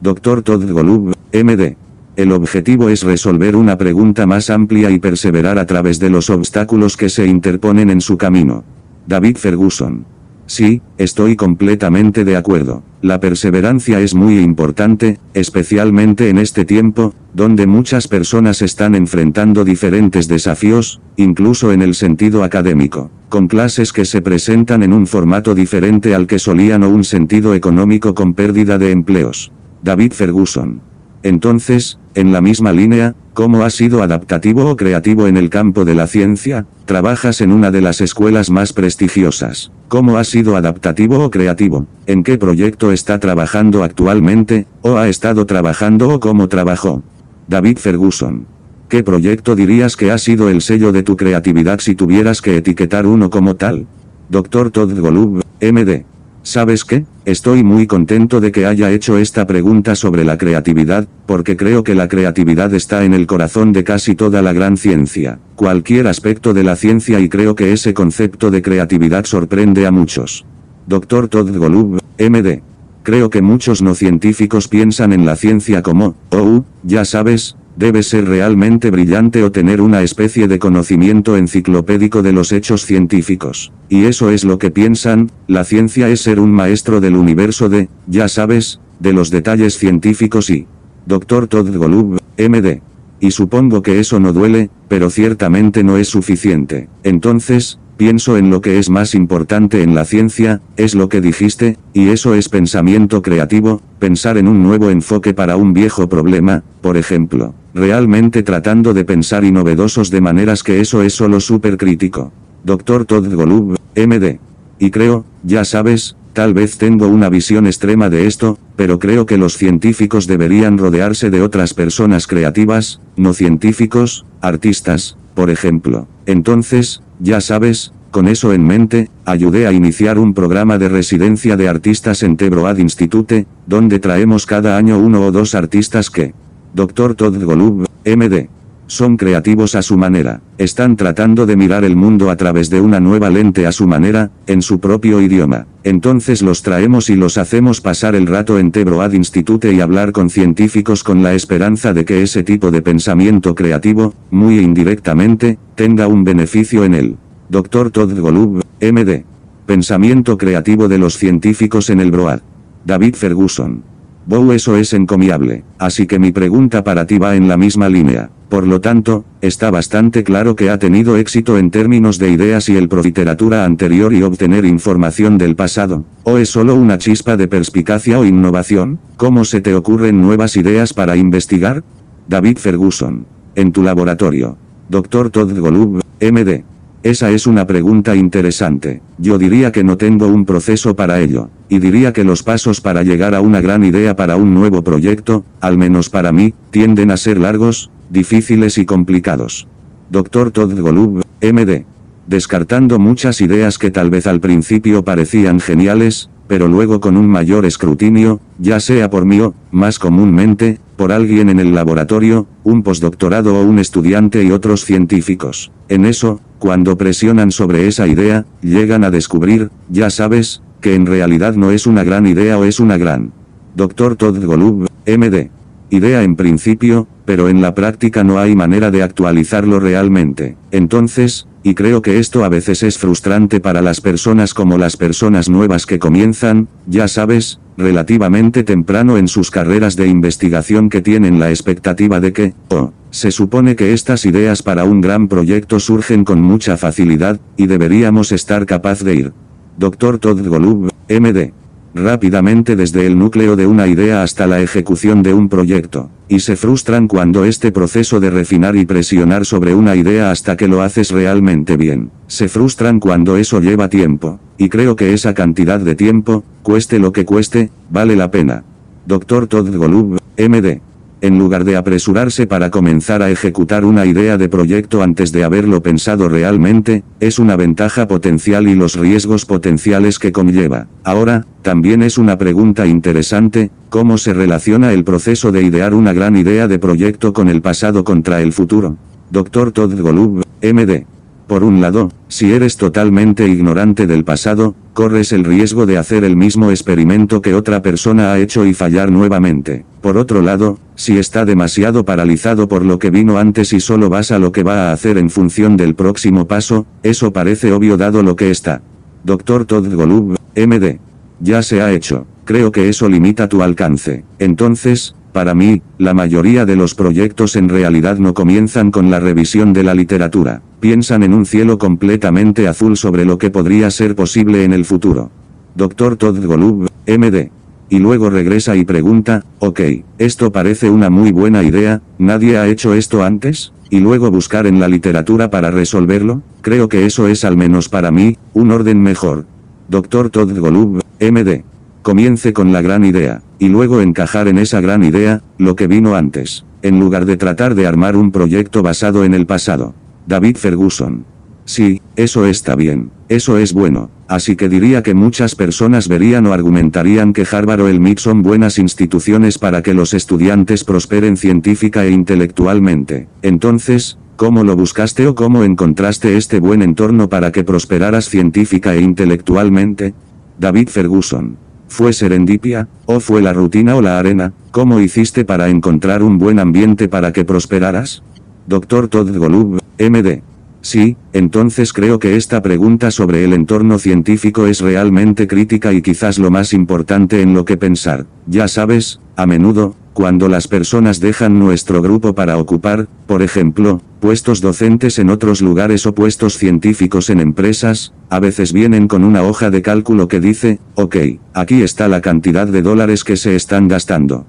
Dr. Todd Golub, MD. El objetivo es resolver una pregunta más amplia y perseverar a través de los obstáculos que se interponen en su camino. David Ferguson. Sí, estoy completamente de acuerdo. La perseverancia es muy importante, especialmente en este tiempo, donde muchas personas están enfrentando diferentes desafíos, incluso en el sentido académico, con clases que se presentan en un formato diferente al que solían o un sentido económico con pérdida de empleos. David Ferguson. Entonces, en la misma línea, ¿cómo has sido adaptativo o creativo en el campo de la ciencia? Trabajas en una de las escuelas más prestigiosas. ¿Cómo has sido adaptativo o creativo? ¿En qué proyecto está trabajando actualmente, o ha estado trabajando o cómo trabajó? David Ferguson. ¿Qué proyecto dirías que ha sido el sello de tu creatividad si tuvieras que etiquetar uno como tal? Dr. Todd Golub, MD. ¿Sabes qué? Estoy muy contento de que haya hecho esta pregunta sobre la creatividad, porque creo que la creatividad está en el corazón de casi toda la gran ciencia, cualquier aspecto de la ciencia y creo que ese concepto de creatividad sorprende a muchos. Dr. Todd Golub, MD. Creo que muchos no científicos piensan en la ciencia como, oh, ya sabes, debe ser realmente brillante o tener una especie de conocimiento enciclopédico de los hechos científicos. Y eso es lo que piensan, la ciencia es ser un maestro del universo de, ya sabes, de los detalles científicos y... Dr. Todd Golub, MD. Y supongo que eso no duele, pero ciertamente no es suficiente. Entonces, Pienso en lo que es más importante en la ciencia, es lo que dijiste, y eso es pensamiento creativo, pensar en un nuevo enfoque para un viejo problema, por ejemplo, realmente tratando de pensar y novedosos de maneras que eso es solo súper crítico. Dr. Todd Golub, MD. Y creo, ya sabes, tal vez tengo una visión extrema de esto, pero creo que los científicos deberían rodearse de otras personas creativas, no científicos, artistas, por ejemplo. Entonces, ya sabes, con eso en mente, ayudé a iniciar un programa de residencia de artistas en Tebroad Institute, donde traemos cada año uno o dos artistas que, Dr. Todd Golub, MD, son creativos a su manera, están tratando de mirar el mundo a través de una nueva lente a su manera, en su propio idioma. Entonces los traemos y los hacemos pasar el rato en Tebroad Institute y hablar con científicos con la esperanza de que ese tipo de pensamiento creativo, muy indirectamente, tenga un beneficio en él. Dr. Todd Golub, MD. Pensamiento creativo de los científicos en el Broad. David Ferguson. Bow eso es encomiable, así que mi pregunta para ti va en la misma línea. Por lo tanto, está bastante claro que ha tenido éxito en términos de ideas y el literatura anterior y obtener información del pasado. ¿O es solo una chispa de perspicacia o innovación? ¿Cómo se te ocurren nuevas ideas para investigar? David Ferguson. En tu laboratorio. Dr. Todd Golub, MD. Esa es una pregunta interesante. Yo diría que no tengo un proceso para ello. Y diría que los pasos para llegar a una gran idea para un nuevo proyecto, al menos para mí, tienden a ser largos, difíciles y complicados. Dr. Todd Golub, MD. Descartando muchas ideas que tal vez al principio parecían geniales, pero luego con un mayor escrutinio, ya sea por mí o, más comúnmente, por alguien en el laboratorio, un postdoctorado o un estudiante y otros científicos. En eso, cuando presionan sobre esa idea, llegan a descubrir, ya sabes, que en realidad no es una gran idea o es una gran. Dr. Todd Golub, MD. Idea en principio, pero en la práctica no hay manera de actualizarlo realmente. Entonces, y creo que esto a veces es frustrante para las personas como las personas nuevas que comienzan, ya sabes, relativamente temprano en sus carreras de investigación que tienen la expectativa de que, oh, se supone que estas ideas para un gran proyecto surgen con mucha facilidad, y deberíamos estar capaz de ir. Dr. Todd Golub, MD rápidamente desde el núcleo de una idea hasta la ejecución de un proyecto, y se frustran cuando este proceso de refinar y presionar sobre una idea hasta que lo haces realmente bien, se frustran cuando eso lleva tiempo, y creo que esa cantidad de tiempo, cueste lo que cueste, vale la pena. Dr. Todd Golub, MD. En lugar de apresurarse para comenzar a ejecutar una idea de proyecto antes de haberlo pensado realmente, es una ventaja potencial y los riesgos potenciales que conlleva. Ahora, también es una pregunta interesante, ¿cómo se relaciona el proceso de idear una gran idea de proyecto con el pasado contra el futuro? Dr. Todd Golub, MD. Por un lado, si eres totalmente ignorante del pasado, corres el riesgo de hacer el mismo experimento que otra persona ha hecho y fallar nuevamente. Por otro lado, si está demasiado paralizado por lo que vino antes y solo vas a lo que va a hacer en función del próximo paso, eso parece obvio dado lo que está. Dr. Todd Golub, MD. Ya se ha hecho. Creo que eso limita tu alcance. Entonces, para mí, la mayoría de los proyectos en realidad no comienzan con la revisión de la literatura. Piensan en un cielo completamente azul sobre lo que podría ser posible en el futuro. Dr. Todd Golub, MD. Y luego regresa y pregunta, ok, esto parece una muy buena idea, ¿nadie ha hecho esto antes? Y luego buscar en la literatura para resolverlo, creo que eso es al menos para mí, un orden mejor. Dr. Todd Golub, MD. Comience con la gran idea, y luego encajar en esa gran idea, lo que vino antes, en lugar de tratar de armar un proyecto basado en el pasado. David Ferguson. Sí, eso está bien, eso es bueno, así que diría que muchas personas verían o argumentarían que Harvard o el MIT son buenas instituciones para que los estudiantes prosperen científica e intelectualmente. Entonces, ¿cómo lo buscaste o cómo encontraste este buen entorno para que prosperaras científica e intelectualmente? David Ferguson. ¿Fue serendipia, o fue la rutina o la arena? ¿Cómo hiciste para encontrar un buen ambiente para que prosperaras? Dr. Todd Golub, MD. Sí, entonces creo que esta pregunta sobre el entorno científico es realmente crítica y quizás lo más importante en lo que pensar. Ya sabes, a menudo, cuando las personas dejan nuestro grupo para ocupar, por ejemplo, puestos docentes en otros lugares o puestos científicos en empresas, a veces vienen con una hoja de cálculo que dice, ok, aquí está la cantidad de dólares que se están gastando.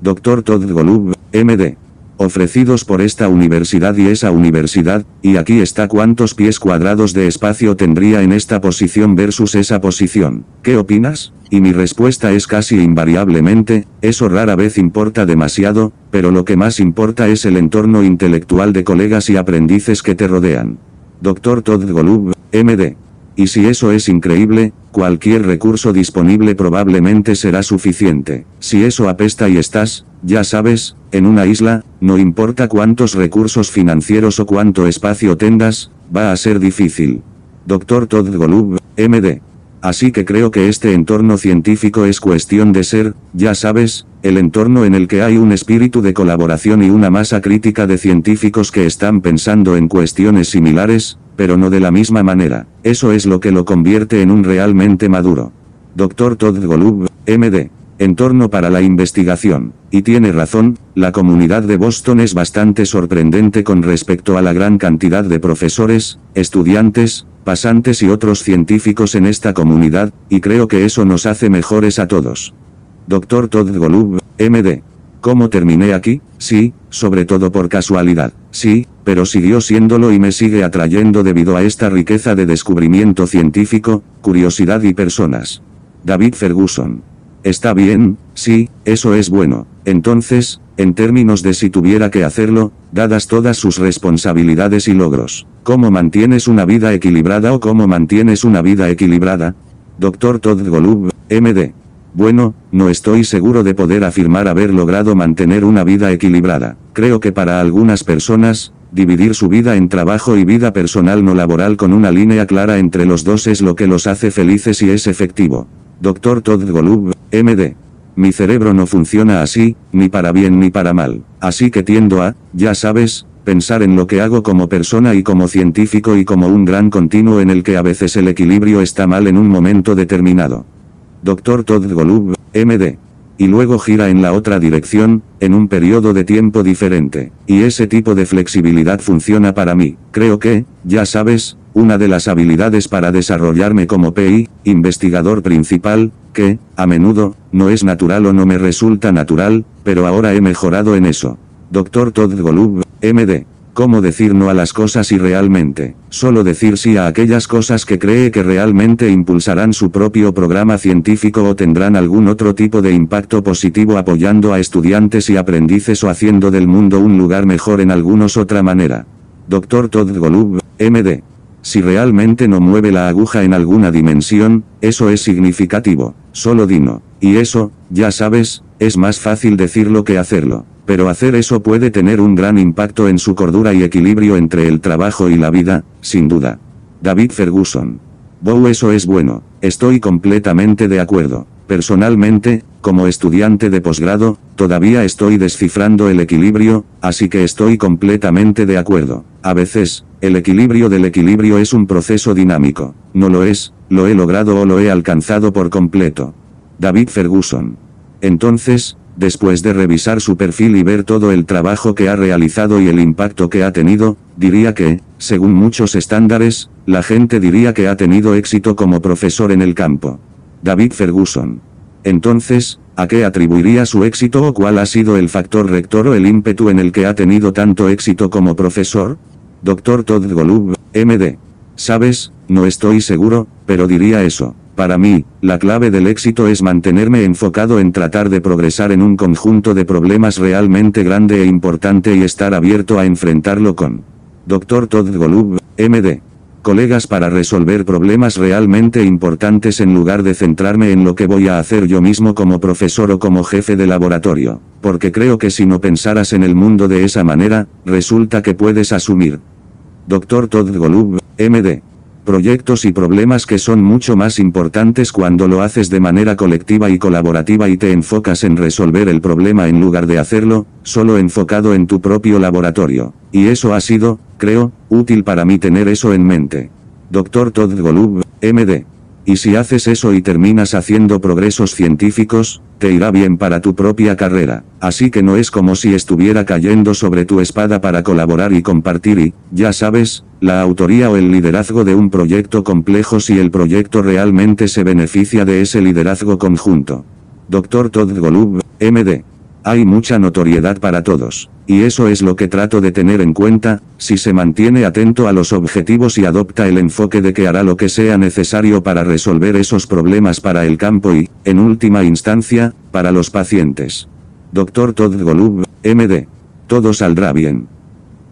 Dr. Todd Golub, MD ofrecidos por esta universidad y esa universidad, y aquí está cuántos pies cuadrados de espacio tendría en esta posición versus esa posición. ¿Qué opinas? Y mi respuesta es casi invariablemente, eso rara vez importa demasiado, pero lo que más importa es el entorno intelectual de colegas y aprendices que te rodean. Dr. Todd Golub, MD. Y si eso es increíble, cualquier recurso disponible probablemente será suficiente. Si eso apesta y estás, ya sabes, en una isla, no importa cuántos recursos financieros o cuánto espacio tengas, va a ser difícil. Dr. Todd Golub, MD. Así que creo que este entorno científico es cuestión de ser, ya sabes, el entorno en el que hay un espíritu de colaboración y una masa crítica de científicos que están pensando en cuestiones similares, pero no de la misma manera. Eso es lo que lo convierte en un realmente maduro. Dr. Todd Golub, MD. Entorno para la investigación. Y tiene razón, la comunidad de Boston es bastante sorprendente con respecto a la gran cantidad de profesores, estudiantes, pasantes y otros científicos en esta comunidad, y creo que eso nos hace mejores a todos. Dr. Todd Golub, MD. ¿Cómo terminé aquí? Sí, sobre todo por casualidad. Sí, pero siguió siéndolo y me sigue atrayendo debido a esta riqueza de descubrimiento científico, curiosidad y personas. David Ferguson. Está bien, sí, eso es bueno. Entonces, en términos de si tuviera que hacerlo, dadas todas sus responsabilidades y logros, ¿cómo mantienes una vida equilibrada o cómo mantienes una vida equilibrada? Dr. Todd Golub, MD. Bueno, no estoy seguro de poder afirmar haber logrado mantener una vida equilibrada. Creo que para algunas personas, dividir su vida en trabajo y vida personal no laboral con una línea clara entre los dos es lo que los hace felices y es efectivo. Dr. Todd Golub, MD. Mi cerebro no funciona así, ni para bien ni para mal. Así que tiendo a, ya sabes, pensar en lo que hago como persona y como científico y como un gran continuo en el que a veces el equilibrio está mal en un momento determinado. Dr. Todd Golub, MD. Y luego gira en la otra dirección, en un periodo de tiempo diferente. Y ese tipo de flexibilidad funciona para mí. Creo que, ya sabes, una de las habilidades para desarrollarme como PI, investigador principal, que, a menudo, no es natural o no me resulta natural, pero ahora he mejorado en eso. Dr. Todd Golub, MD. cómo decir no a las cosas y realmente, solo decir sí a aquellas cosas que cree que realmente impulsarán su propio programa científico o tendrán algún otro tipo de impacto positivo apoyando a estudiantes y aprendices o haciendo del mundo un lugar mejor en algunos otra manera. Dr. Todd Golub, MD. Si realmente no mueve la aguja en alguna dimensión, eso es significativo, solo dino. Y eso, ya sabes, es más fácil decirlo que hacerlo. Pero hacer eso puede tener un gran impacto en su cordura y equilibrio entre el trabajo y la vida, sin duda. David Ferguson. Bow eso es bueno, estoy completamente de acuerdo. Personalmente, como estudiante de posgrado, todavía estoy descifrando el equilibrio, así que estoy completamente de acuerdo. A veces, el equilibrio del equilibrio es un proceso dinámico. No lo es, lo he logrado o lo he alcanzado por completo. David Ferguson. Entonces, Después de revisar su perfil y ver todo el trabajo que ha realizado y el impacto que ha tenido, diría que, según muchos estándares, la gente diría que ha tenido éxito como profesor en el campo. David Ferguson. Entonces, ¿a qué atribuiría su éxito o cuál ha sido el factor rector o el ímpetu en el que ha tenido tanto éxito como profesor? Dr. Todd Golub, MD. Sabes, no estoy seguro, pero diría eso. Para mí, la clave del éxito es mantenerme enfocado en tratar de progresar en un conjunto de problemas realmente grande e importante y estar abierto a enfrentarlo con. Dr. Todd Golub, MD. Colegas para resolver problemas realmente importantes en lugar de centrarme en lo que voy a hacer yo mismo como profesor o como jefe de laboratorio, porque creo que si no pensaras en el mundo de esa manera, resulta que puedes asumir. Dr. Todd Golub, MD proyectos y problemas que son mucho más importantes cuando lo haces de manera colectiva y colaborativa y te enfocas en resolver el problema en lugar de hacerlo, solo enfocado en tu propio laboratorio. Y eso ha sido, creo, útil para mí tener eso en mente. Dr. Todd Golub, MD. Y si haces eso y terminas haciendo progresos científicos, te irá bien para tu propia carrera. Así que no es como si estuviera cayendo sobre tu espada para colaborar y compartir y, ya sabes, la autoría o el liderazgo de un proyecto complejo si el proyecto realmente se beneficia de ese liderazgo conjunto. Dr. Todd Golub, MD. Hay mucha notoriedad para todos. Y eso es lo que trato de tener en cuenta, si se mantiene atento a los objetivos y adopta el enfoque de que hará lo que sea necesario para resolver esos problemas para el campo y, en última instancia, para los pacientes. Dr. Todd Golub, MD. Todo saldrá bien.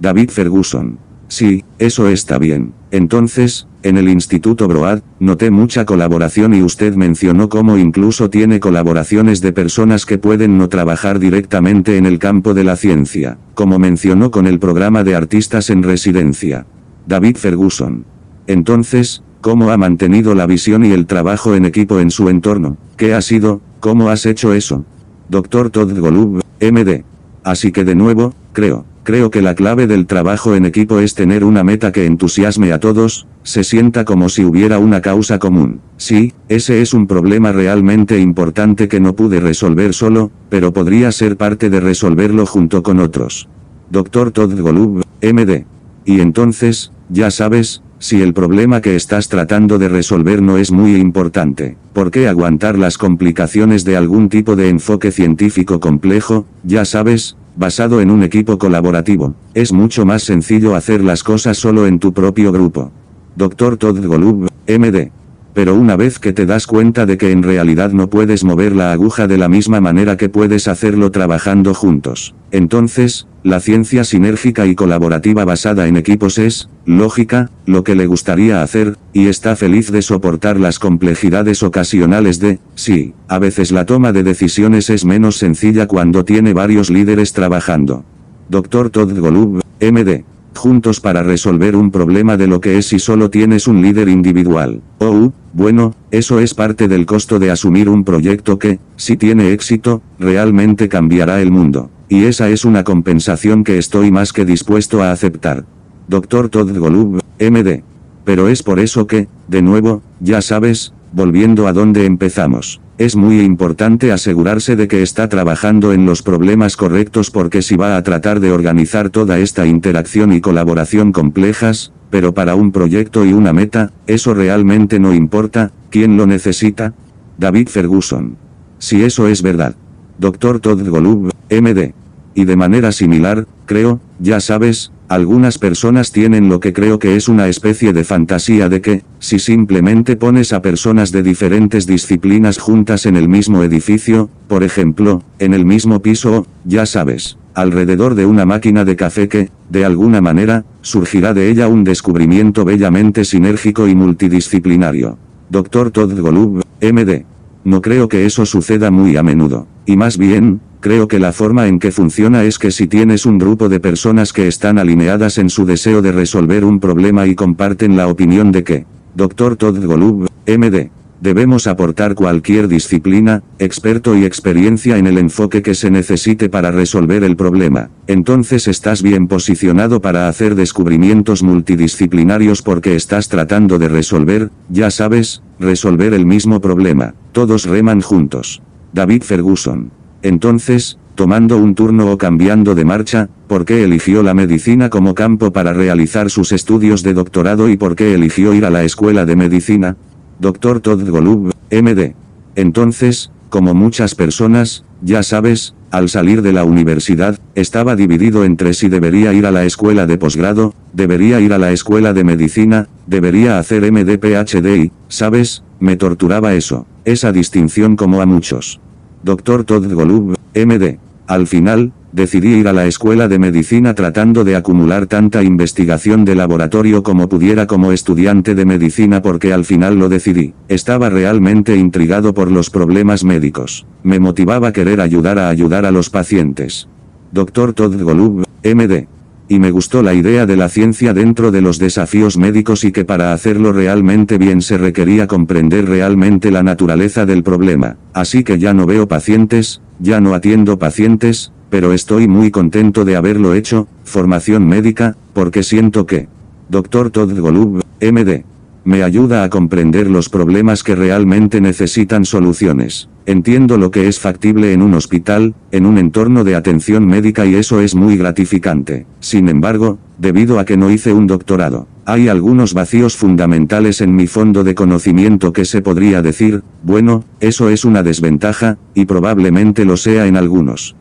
David Ferguson. Sí, eso está bien. Entonces, en el Instituto Broad, noté mucha colaboración y usted mencionó cómo incluso tiene colaboraciones de personas que pueden no trabajar directamente en el campo de la ciencia, como mencionó con el programa de artistas en residencia. David Ferguson. Entonces, ¿cómo ha mantenido la visión y el trabajo en equipo en su entorno? ¿Qué ha sido? ¿Cómo has hecho eso? Dr. Todd Golub, MD. Así que de nuevo, creo. Creo que la clave del trabajo en equipo es tener una meta que entusiasme a todos, se sienta como si hubiera una causa común. Sí, ese es un problema realmente importante que no pude resolver solo, pero podría ser parte de resolverlo junto con otros. Dr. Todd Golub, MD. Y entonces, ya sabes, si el problema que estás tratando de resolver no es muy importante, ¿por qué aguantar las complicaciones de algún tipo de enfoque científico complejo? Ya sabes, basado en un equipo colaborativo. Es mucho más sencillo hacer las cosas solo en tu propio grupo. Dr. Todd Golub, MD. Pero una vez que te das cuenta de que en realidad no puedes mover la aguja de la misma manera que puedes hacerlo trabajando juntos, entonces, la ciencia sinérgica y colaborativa basada en equipos es, lógica, lo que le gustaría hacer, y está feliz de soportar las complejidades ocasionales de, sí, a veces la toma de decisiones es menos sencilla cuando tiene varios líderes trabajando. Dr. Todd Golub, MD juntos para resolver un problema de lo que es si solo tienes un líder individual. Oh, bueno, eso es parte del costo de asumir un proyecto que, si tiene éxito, realmente cambiará el mundo. Y esa es una compensación que estoy más que dispuesto a aceptar. Dr. Todd Golub, MD. Pero es por eso que, de nuevo, ya sabes, volviendo a donde empezamos. Es muy importante asegurarse de que está trabajando en los problemas correctos porque si va a tratar de organizar toda esta interacción y colaboración complejas, pero para un proyecto y una meta, eso realmente no importa, ¿quién lo necesita? David Ferguson. Si eso es verdad. Dr. Todd Golub, MD. Y de manera similar, creo, ya sabes, Algunas personas tienen lo que creo que es una especie de fantasía de que, si simplemente pones a personas de diferentes disciplinas juntas en el mismo edificio, por ejemplo, en el mismo piso, ya sabes, alrededor de una máquina de café que, de alguna manera, surgirá de ella un descubrimiento bellamente sinérgico y multidisciplinario. Dr. Todd Golub, MD. No creo que eso suceda muy a menudo. Y más bien, creo que la forma en que funciona es que si tienes un grupo de personas que están alineadas en su deseo de resolver un problema y comparten la opinión de que, Dr. Todd Golub, MD, debemos aportar cualquier disciplina, experto y experiencia en el enfoque que se necesite para resolver el problema. Entonces estás bien posicionado para hacer descubrimientos multidisciplinarios porque estás tratando de resolver, ya sabes, resolver el mismo problema. Todos reman juntos. David Ferguson. Entonces, tomando un turno o cambiando de marcha, ¿por qué eligió la medicina como campo para realizar sus estudios de doctorado y por qué eligió ir a la escuela de medicina? Dr. Todd Golub, MD. Entonces, como muchas personas, ya sabes, al salir de la universidad, estaba dividido entre si debería ir a la escuela de posgrado, debería ir a la escuela de medicina, debería hacer MD PhD y, sabes, me torturaba eso, esa distinción como a muchos. Dr. Todd Golub, MD. Al final, decidí ir a la escuela de medicina tratando de acumular tanta investigación de laboratorio como pudiera como estudiante de medicina porque al final lo decidí. Estaba realmente intrigado por los problemas médicos. Me motivaba querer ayudar a ayudar a los pacientes. Dr. Todd Golub, MD y me gustó la idea de la ciencia dentro de los desafíos médicos y que para hacerlo realmente bien se requería comprender realmente la naturaleza del problema. Así que ya no veo pacientes, ya no atiendo pacientes, pero estoy muy contento de haberlo hecho, formación médica, porque siento que, Dr. Todd Golub, MD, me ayuda a comprender los problemas que realmente necesitan soluciones. Entiendo lo que es factible en un hospital, en un entorno de atención médica y eso es muy gratificante. Sin embargo, debido a que no hice un doctorado, hay algunos vacíos fundamentales en mi fondo de conocimiento que se podría decir, bueno, eso es una desventaja, y probablemente lo sea en algunos.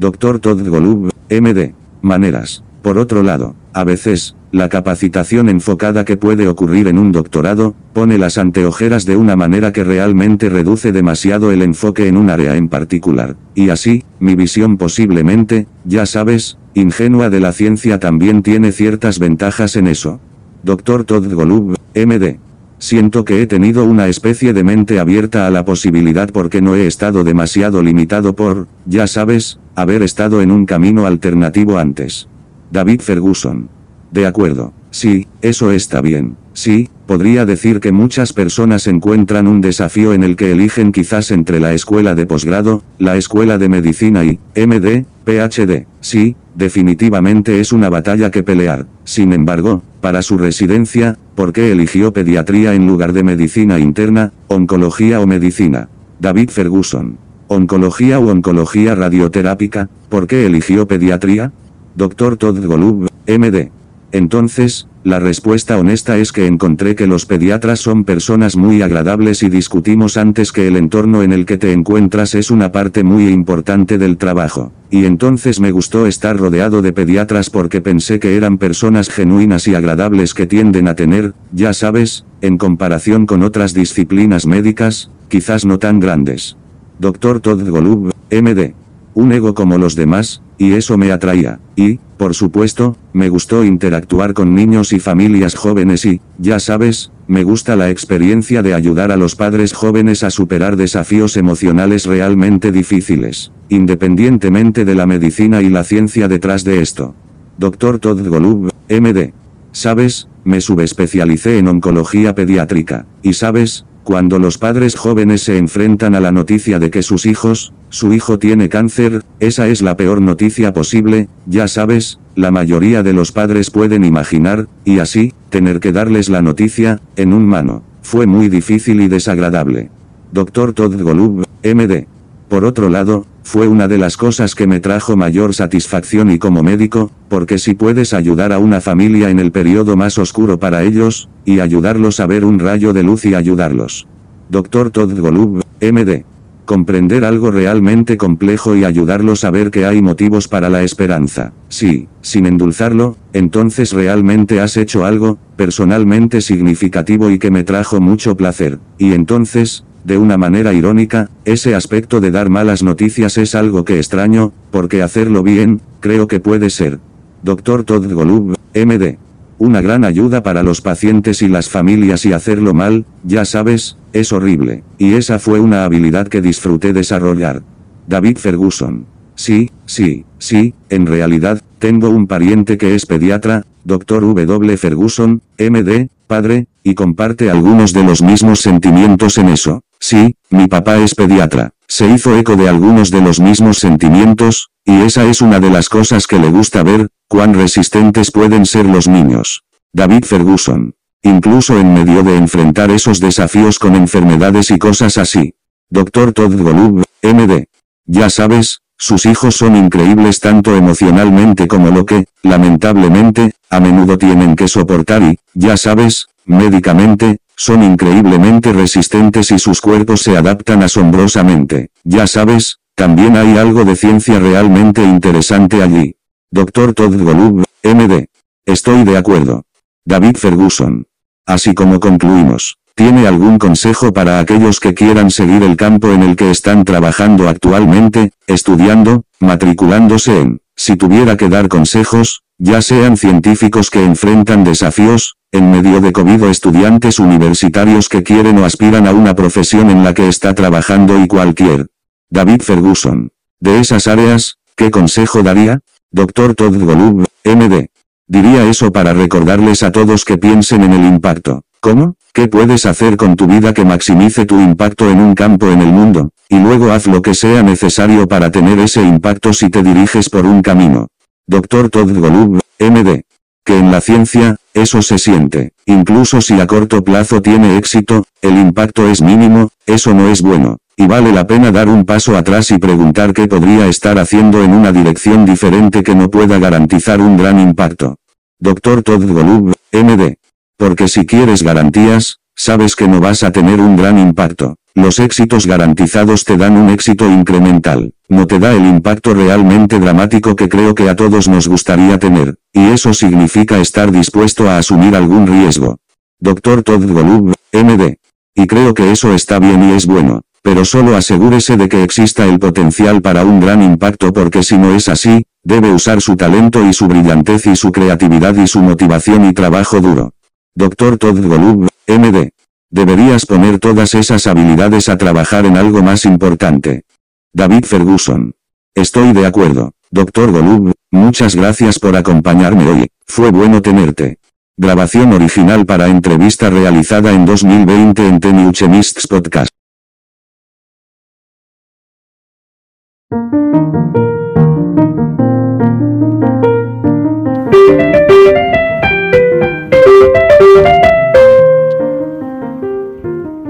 Dr. Todd Golub, MD. Maneras. Por otro lado, a veces, la capacitación enfocada que puede ocurrir en un doctorado, pone las anteojeras de una manera que realmente reduce demasiado el enfoque en un área en particular. Y así, mi visión posiblemente, ya sabes, ingenua de la ciencia también tiene ciertas ventajas en eso. Dr. Todd Golub, MD. Siento que he tenido una especie de mente abierta a la posibilidad porque no he estado demasiado limitado por, ya sabes, haber estado en un camino alternativo antes. David Ferguson. De acuerdo, sí, eso está bien. Sí, podría decir que muchas personas encuentran un desafío en el que eligen quizás entre la escuela de posgrado, la escuela de medicina y, MD, PhD. Sí, definitivamente es una batalla que pelear. Sin embargo, para su residencia, ¿por qué eligió pediatría en lugar de medicina interna, oncología o medicina? David Ferguson. Oncología o oncología radioterápica, ¿por qué eligió pediatría? Dr. Todd Golub, MD. Entonces, la respuesta honesta es que encontré que los pediatras son personas muy agradables y discutimos antes que el entorno en el que te encuentras es una parte muy importante del trabajo. Y entonces me gustó estar rodeado de pediatras porque pensé que eran personas genuinas y agradables que tienden a tener, ya sabes, en comparación con otras disciplinas médicas, quizás no tan grandes. Dr. Todd Golub, MD un ego como los demás, y eso me atraía. Y, por supuesto, me gustó interactuar con niños y familias jóvenes y, ya sabes, me gusta la experiencia de ayudar a los padres jóvenes a superar desafíos emocionales realmente difíciles, independientemente de la medicina y la ciencia detrás de esto. Dr. Todd Golub, MD. Sabes, me subespecialicé en oncología pediátrica, y sabes, cuando los padres jóvenes se enfrentan a la noticia de que sus hijos, su hijo tiene cáncer, esa es la peor noticia posible, ya sabes, la mayoría de los padres pueden imaginar, y así, tener que darles la noticia, en un mano. Fue muy difícil y desagradable. Dr. Todd Golub, MD. Por otro lado, fue una de las cosas que me trajo mayor satisfacción y como médico, porque si puedes ayudar a una familia en el periodo más oscuro para ellos, y ayudarlos a ver un rayo de luz y ayudarlos. Dr. Todd Golub, MD. comprender algo realmente complejo y ayudarlos a ver que hay motivos para la esperanza. Sí, sin endulzarlo, entonces realmente has hecho algo, personalmente significativo y que me trajo mucho placer. Y entonces, de una manera irónica, ese aspecto de dar malas noticias es algo que extraño, porque hacerlo bien, creo que puede ser. Dr. Todd Golub, MD una gran ayuda para los pacientes y las familias y hacerlo mal, ya sabes, es horrible, y esa fue una habilidad que disfruté desarrollar. David Ferguson. Sí, sí, sí, en realidad, tengo un pariente que es pediatra, Dr. W. Ferguson, MD, padre, y comparte algunos de los mismos sentimientos en eso. Sí, mi papá es pediatra. Se hizo eco de algunos de los mismos sentimientos, y esa es una de las cosas que le gusta ver, cuán resistentes pueden ser los niños. David Ferguson. Incluso en medio de enfrentar esos desafíos con enfermedades y cosas así. Dr. Todd Golub, MD. Ya sabes, sus hijos son increíbles tanto emocionalmente como lo que, lamentablemente, a menudo tienen que soportar y, ya sabes, médicamente, son increíblemente resistentes y sus cuerpos se adaptan asombrosamente. Ya sabes, también hay algo de ciencia realmente interesante allí. Dr. Todd Golub, MD. Estoy de acuerdo. David Ferguson. Así como concluimos, ¿tiene algún consejo para aquellos que quieran seguir el campo en el que están trabajando actualmente, estudiando, matriculándose en, si tuviera que dar consejos, ya sean científicos que enfrentan desafíos, en medio de COVID o estudiantes universitarios que quieren o aspiran a una profesión en la que está trabajando y cualquier. David Ferguson. De esas áreas, ¿qué consejo daría? Dr. Todd Golub, MD. Diría eso para recordarles a todos que piensen en el impacto. ¿Cómo? ¿Qué puedes hacer con tu vida que maximice tu impacto en un campo en el mundo? Y luego haz lo que sea necesario para tener ese impacto si te diriges por un camino. Dr. Todd Golub, MD. Que en la ciencia, eso se siente. Incluso si a corto plazo tiene éxito, el impacto es mínimo, eso no es bueno y vale la pena dar un paso atrás y preguntar qué podría estar haciendo en una dirección diferente que no pueda garantizar un gran impacto. Dr. Todd Golub, MD. Porque si quieres garantías, sabes que no vas a tener un gran impacto. Los éxitos garantizados te dan un éxito incremental, no te da el impacto realmente dramático que creo que a todos nos gustaría tener, y eso significa estar dispuesto a asumir algún riesgo. Dr. Todd Golub, MD. Y creo que eso está bien y es bueno pero solo asegúrese de que exista el potencial para un gran impacto porque si no es así, debe usar su talento y su brillantez y su creatividad y su motivación y trabajo duro. Dr. Todd Golub, MD. Deberías poner todas esas habilidades a trabajar en algo más importante. David Ferguson. Estoy de acuerdo. Dr. Golub, muchas gracias por acompañarme hoy. Fue bueno tenerte. Grabación original para entrevista realizada en 2020 en The Chemists Podcast.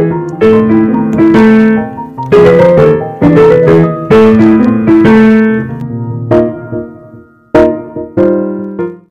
Música